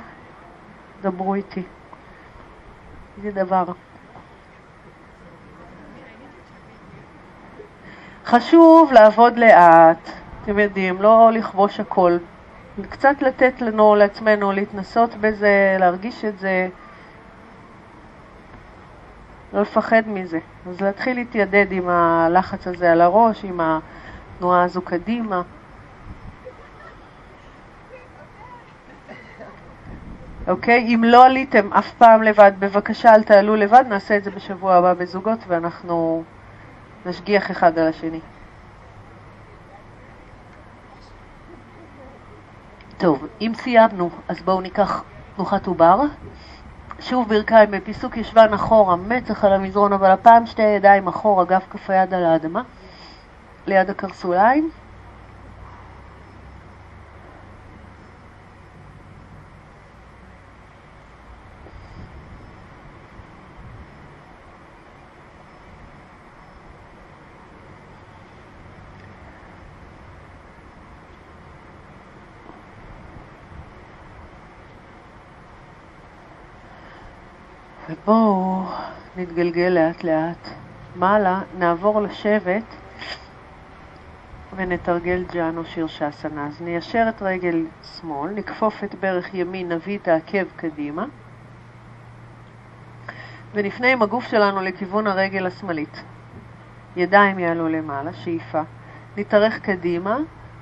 דברו איתי. זה דבר. חשוב לעבוד לאט, אתם יודעים, לא לכבוש הכל. קצת לתת לנו, לעצמנו, להתנסות בזה, להרגיש את זה, לא לפחד מזה. אז להתחיל להתיידד עם הלחץ הזה על הראש, עם התנועה הזו קדימה. אוקיי? אם לא עליתם אף פעם לבד, בבקשה אל תעלו לבד, נעשה את זה בשבוע הבא בזוגות ואנחנו נשגיח אחד על השני. טוב, אם סיימנו, אז בואו ניקח תנוחת עובר. שוב ברכיים בפיסוק ישבן אחורה, מצח על המזרון, אבל הפעם שתי ידיים אחורה, גב כף היד על האדמה, ליד הקרסוליים. ובואו נתגלגל לאט לאט מעלה, נעבור לשבת ונתרגל ג'אנו שירשסנה. אז ניישר את רגל שמאל, נכפוף את ברך ימין, נביא את העקב קדימה ונפנה עם הגוף שלנו לכיוון הרגל השמאלית. ידיים יעלו למעלה, שאיפה. נתארך קדימה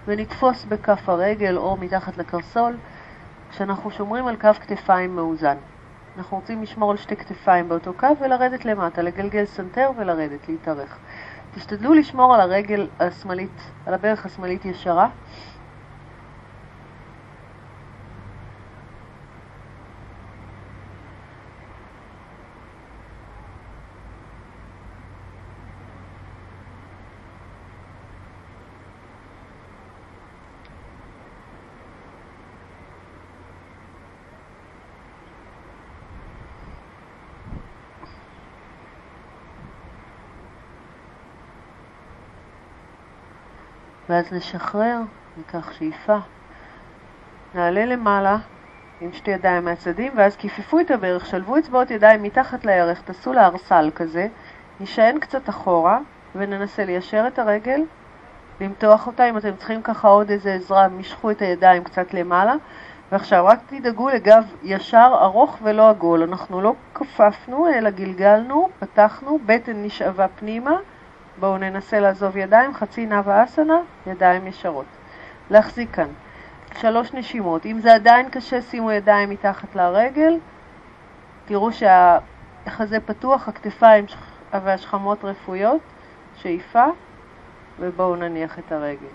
ונתפוס בכף הרגל או מתחת לקרסול כשאנחנו שומרים על קו כתפיים מאוזן. אנחנו רוצים לשמור על שתי כתפיים באותו קו ולרדת למטה, לגלגל סנטר ולרדת, להתארך. תשתדלו לשמור על הרגל השמאלית, על הברך השמאלית ישרה. ואז נשחרר, ניקח שאיפה, נעלה למעלה עם שתי ידיים מהצדים, ואז כיפפו את הברך, שלבו אצבעות ידיים מתחת לירך, תעשו לה ארסל כזה, נשען קצת אחורה וננסה ליישר את הרגל, למתוח אותה, אם אתם צריכים ככה עוד איזה עזרה, משכו את הידיים קצת למעלה. ועכשיו רק תדאגו לגב ישר, ארוך ולא עגול. אנחנו לא כפפנו, אלא גלגלנו, פתחנו, בטן נשאבה פנימה, בואו ננסה לעזוב ידיים, חצי נאווה אסנה, ידיים ישרות. להחזיק כאן. שלוש נשימות. אם זה עדיין קשה, שימו ידיים מתחת לרגל. תראו שהחזה פתוח, הכתפיים והשכמות רפויות, שאיפה, ובואו נניח את הרגל.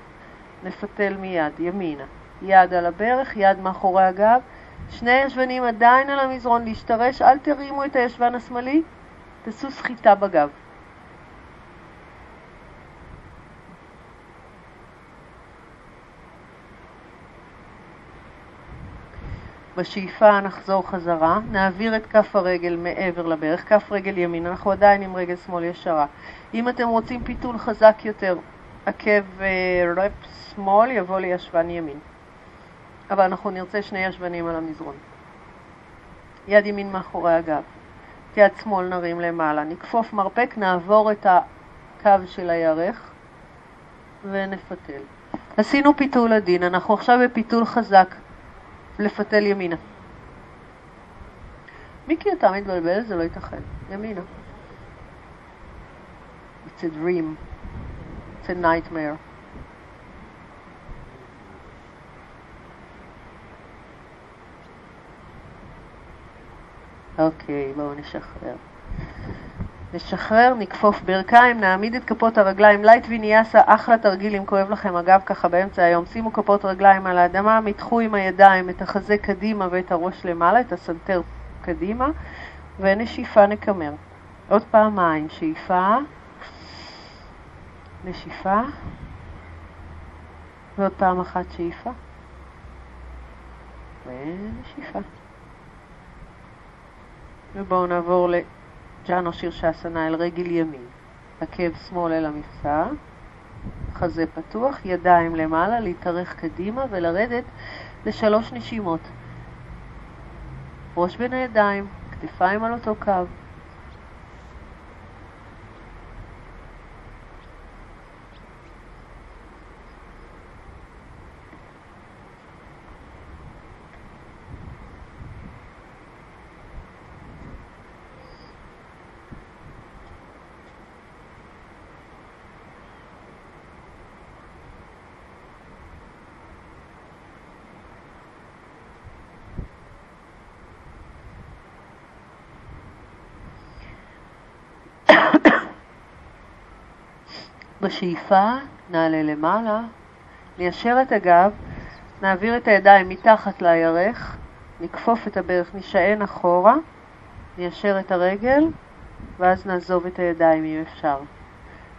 נפתל מיד, ימינה. יד על הברך, יד מאחורי הגב. שני ישבנים עדיין על המזרון להשתרש, אל תרימו את הישבן השמאלי, תעשו סחיטה בגב. בשאיפה נחזור חזרה, נעביר את כף הרגל מעבר לברך, כף רגל ימין, אנחנו עדיין עם רגל שמאל ישרה. אם אתם רוצים פיתול חזק יותר, עקב אה, רפ שמאל יבוא לישבן ימין. אבל אנחנו נרצה שני ישבנים על המזרון. יד ימין מאחורי הגב. יד שמאל נרים למעלה. נכפוף מרפק, נעבור את הקו של הירך ונפתל. עשינו פיתול עדין, אנחנו עכשיו בפיתול חזק. לפתל ימינה. מיקי, אתה מתבלבל? זה לא ייתכן. ימינה. It's a dream. It's a nightmare. אוקיי, okay, בואו נשחרר. נשחרר, נכפוף ברכיים, נעמיד את כפות הרגליים. light ויניאסה, אחלה תרגיל אם כואב לכם הגב ככה באמצע היום. שימו כפות רגליים על האדמה, מתחו עם הידיים את החזה קדימה ואת הראש למעלה, את הסנטר קדימה, ונשיפה נקמר. עוד פעמיים, שאיפה, נשיפה, ועוד פעם אחת שאיפה, ונשיפה. ובואו נעבור ל... ג'אנו שירשסנה אל רגל ימין, עקב שמאל אל המפסע, חזה פתוח, ידיים למעלה, להתארך קדימה ולרדת לשלוש נשימות. ראש בין הידיים, כתפיים על אותו קו. בשאיפה נעלה למעלה, ניישר את הגב, נעביר את הידיים מתחת לירך, נכפוף את הברך, נשען אחורה, ניישר את הרגל, ואז נעזוב את הידיים אם אפשר.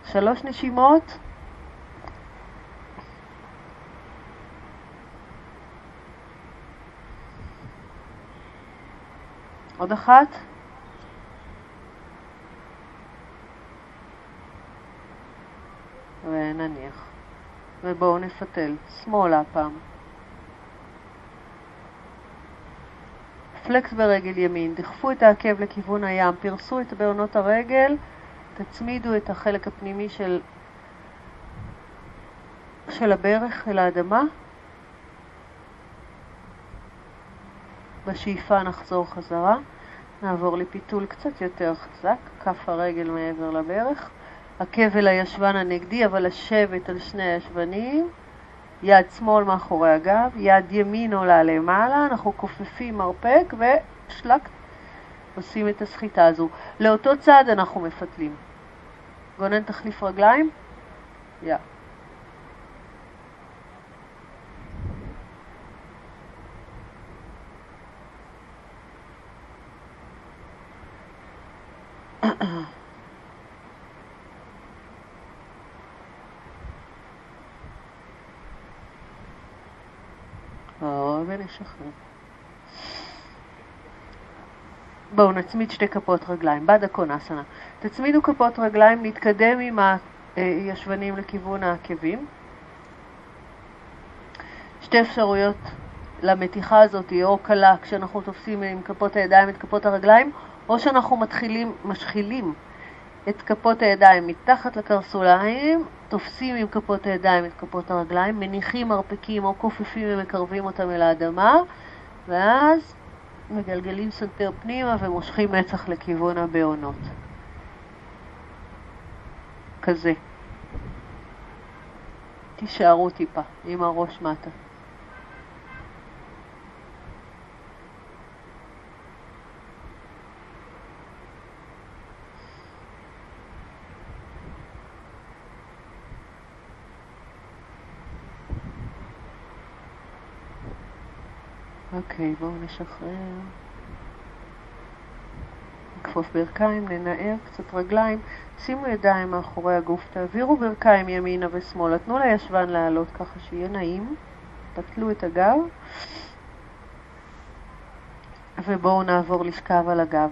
שלוש נשימות. עוד אחת. ונניח. ובואו נפתל. שמאלה הפעם. פלקס ברגל ימין, דחפו את העקב לכיוון הים, פרסו את בעונות הרגל, תצמידו את החלק הפנימי של, של הברך אל האדמה. בשאיפה נחזור חזרה, נעבור לפיתול קצת יותר חזק, כף הרגל מעבר לברך, עקב אל הישבן הנגדי, אבל לשבת על שני הישבנים. יד שמאל מאחורי הגב, יד ימין עולה למעלה, אנחנו כופפים מרפק ושלק, עושים את הסחיטה הזו. לאותו צד אנחנו מפתלים. גונן תחליף רגליים? יא. ונשחרר. בואו נצמיד שתי כפות רגליים, בדה קונסנה. תצמידו כפות רגליים, נתקדם עם הישבנים לכיוון העקבים. שתי אפשרויות למתיחה הזאת, או קלה כשאנחנו תופסים עם כפות הידיים את כפות הרגליים, או שאנחנו מתחילים, משחילים את כפות הידיים מתחת לקרסוליים, תופסים עם כפות הידיים את כפות הרגליים, מניחים מרפקים או כופפים ומקרבים אותם אל האדמה, ואז מגלגלים סנטר פנימה ומושכים מצח לכיוון הבהונות. כזה. תישארו טיפה עם הראש מטה. אוקיי, בואו נשחרר. נכפוף ברכיים, ננער קצת רגליים, שימו ידיים מאחורי הגוף, תעבירו ברכיים ימינה ושמאלה, תנו לישבן לעלות ככה שיהיה נעים, תטלו את הגב, ובואו נעבור לשכב על הגב.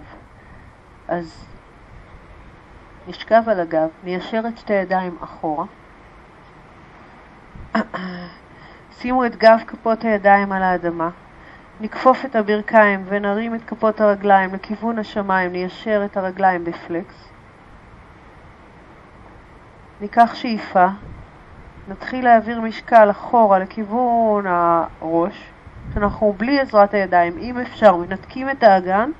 אז נשכב על הגב, ניישר את שתי ידיים אחורה. שימו את גב כפות הידיים על האדמה, נכפוף את הברכיים ונרים את כפות הרגליים לכיוון השמיים, ניישר את הרגליים בפלקס. ניקח שאיפה, נתחיל להעביר משקל אחורה לכיוון הראש, שאנחנו בלי עזרת הידיים, אם אפשר, מנתקים את האגן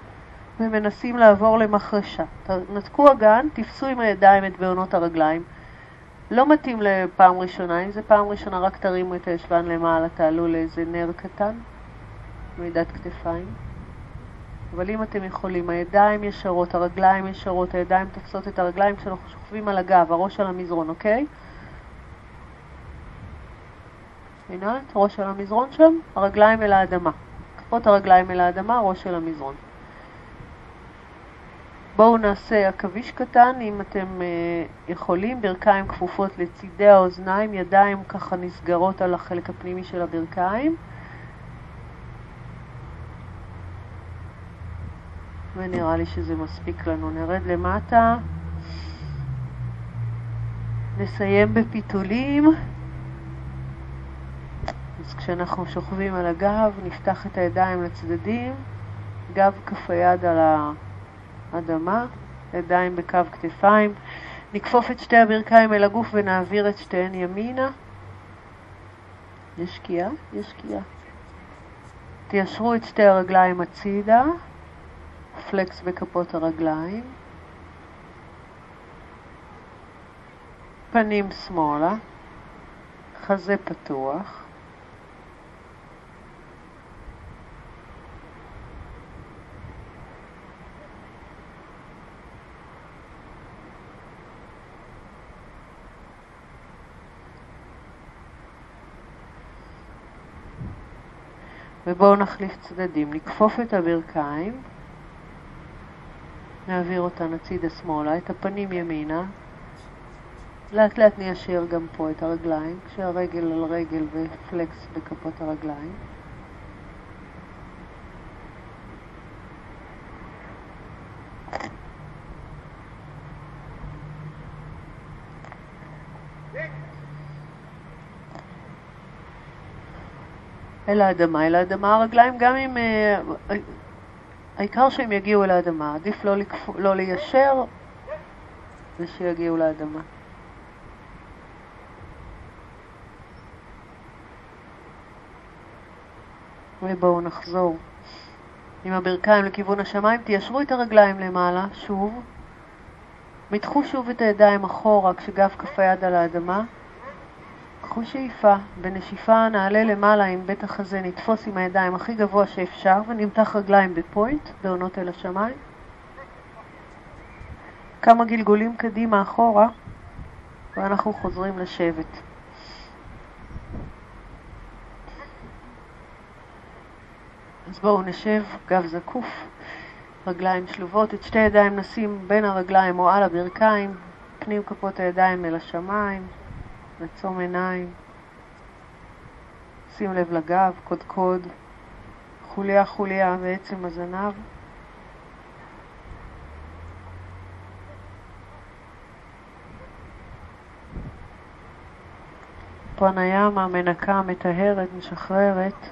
ומנסים לעבור למחרשה. תנתקו אגן, תפסו עם הידיים את בעונות הרגליים. לא מתאים לפעם ראשונה, אם זה פעם ראשונה רק תרימו את הישבן למעלה, תעלו לאיזה נר קטן. מידת כתפיים. אבל אם אתם יכולים, הידיים ישרות, הרגליים ישרות, הידיים תופסות את הרגליים כשאנחנו שוכבים על הגב, הראש על המזרון, אוקיי? עינת, ראש על המזרון שם, הרגליים אל האדמה. כפות הרגליים אל האדמה, ראש על המזרון. בואו נעשה עכביש קטן, אם אתם אה, יכולים, ברכיים כפופות לצידי האוזניים, ידיים ככה נסגרות על החלק הפנימי של הברכיים. ונראה לי שזה מספיק לנו. נרד למטה, נסיים בפיתולים. אז כשאנחנו שוכבים על הגב, נפתח את הידיים לצדדים, גב כף היד על האדמה, ידיים בקו כתפיים. נכפוף את שתי הברכיים אל הגוף ונעביר את שתיהן ימינה. יש שקיעה? יש שקיעה. תיישרו את שתי הרגליים הצידה. פלקס בכפות הרגליים, פנים שמאלה, חזה פתוח, ובואו נחליף צדדים. נכפוף את הברכיים, נעביר אותן הצידה שמאלה, את הפנים ימינה. לאט לאט ניישר גם פה את הרגליים, כשהרגל על רגל ופלקס בכפות הרגליים. אל האדמה. אל האדמה הרגליים גם אם... העיקר שהם יגיעו אל האדמה. עדיף לא, לקפ... לא ליישר ושיגיעו לאדמה. ובואו נחזור עם הברכיים לכיוון השמיים. תיישרו את הרגליים למעלה, שוב. מתחו שוב את הידיים אחורה כשגב כף היד על האדמה. קחו שאיפה, בנשיפה נעלה למעלה עם בית החזה, נתפוס עם הידיים הכי גבוה שאפשר ונמתח רגליים בפוינט, בעונות אל השמיים. כמה גלגולים קדימה אחורה, ואנחנו חוזרים לשבת. אז בואו נשב, גב זקוף, רגליים שלובות, את שתי ידיים נשים בין הרגליים או על הברכיים, פנים כפות הידיים אל השמיים. לעצום עיניים, שים לב לגב, קודקוד, חוליה חוליה בעצם הזנב. פרניאמה מנקה, מטהרת, משחררת.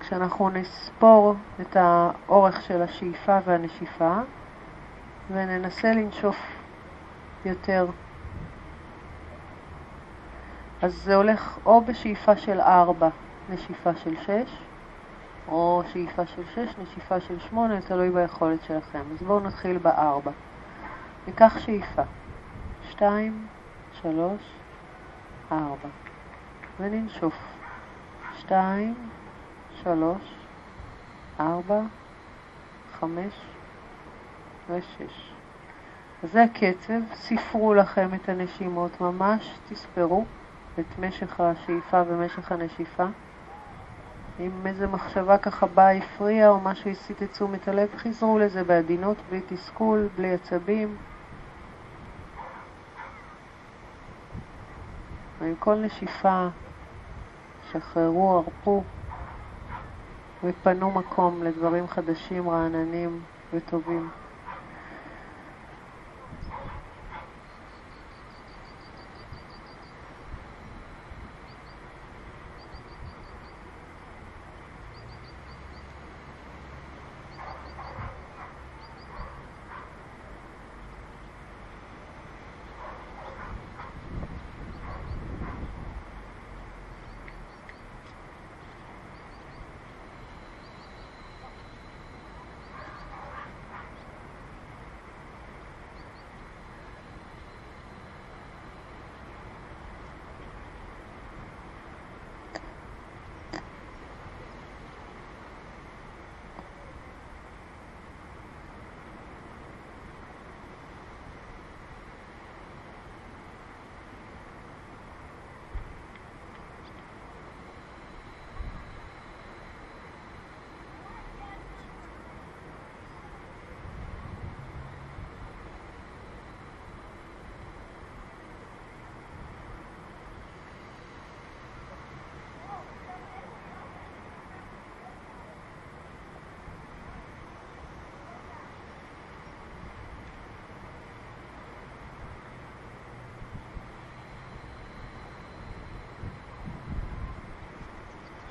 כשאנחנו נספור את האורך של השאיפה והנשיפה וננסה לנשוף יותר אז זה הולך או בשאיפה של 4, נשיפה של 6, או שאיפה של 6, נשיפה של 8, תלוי ביכולת שלכם. אז בואו נתחיל ב-4. ניקח שאיפה. 2, 3, 4. וננשוף. 2, 3, 4, 5 ו-6. זה הקצב, ספרו לכם את הנשימות ממש, תספרו. את משך השאיפה ומשך הנשיפה. אם איזה מחשבה ככה באה, הפריעה או משהו הסיט את תשומת הלב, חזרו לזה בעדינות, בלי תסכול, בלי עצבים. ועם כל נשיפה שחררו, הרפו ופנו מקום לדברים חדשים, רעננים וטובים.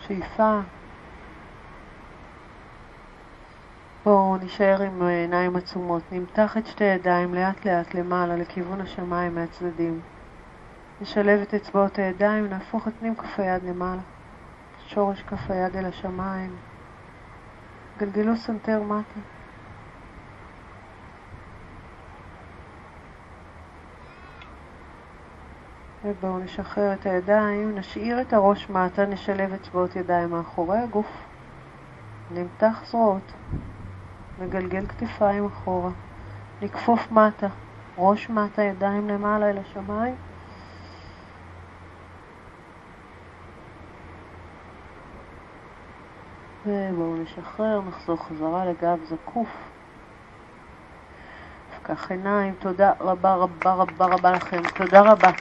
שאיפה. בואו נשאר עם עיניים עצומות. נמתח את שתי ידיים לאט לאט למעלה לכיוון השמיים מהצדדים. נשלב את אצבעות הידיים, נהפוך את פנים כף היד למעלה. שורש כף היד אל השמיים. גלגלו סנטר מטה. ובואו נשחרר את הידיים, נשאיר את הראש מטה, נשלב אצבעות ידיים מאחורי הגוף, נמתח זרועות, נגלגל כתפיים אחורה, נכפוף מטה, ראש מטה, ידיים למעלה אל השמיים. ובואו נשחרר, נחזור חזרה לגב זקוף. נפקח עיניים, תודה רבה רבה רבה רבה לכם, תודה רבה.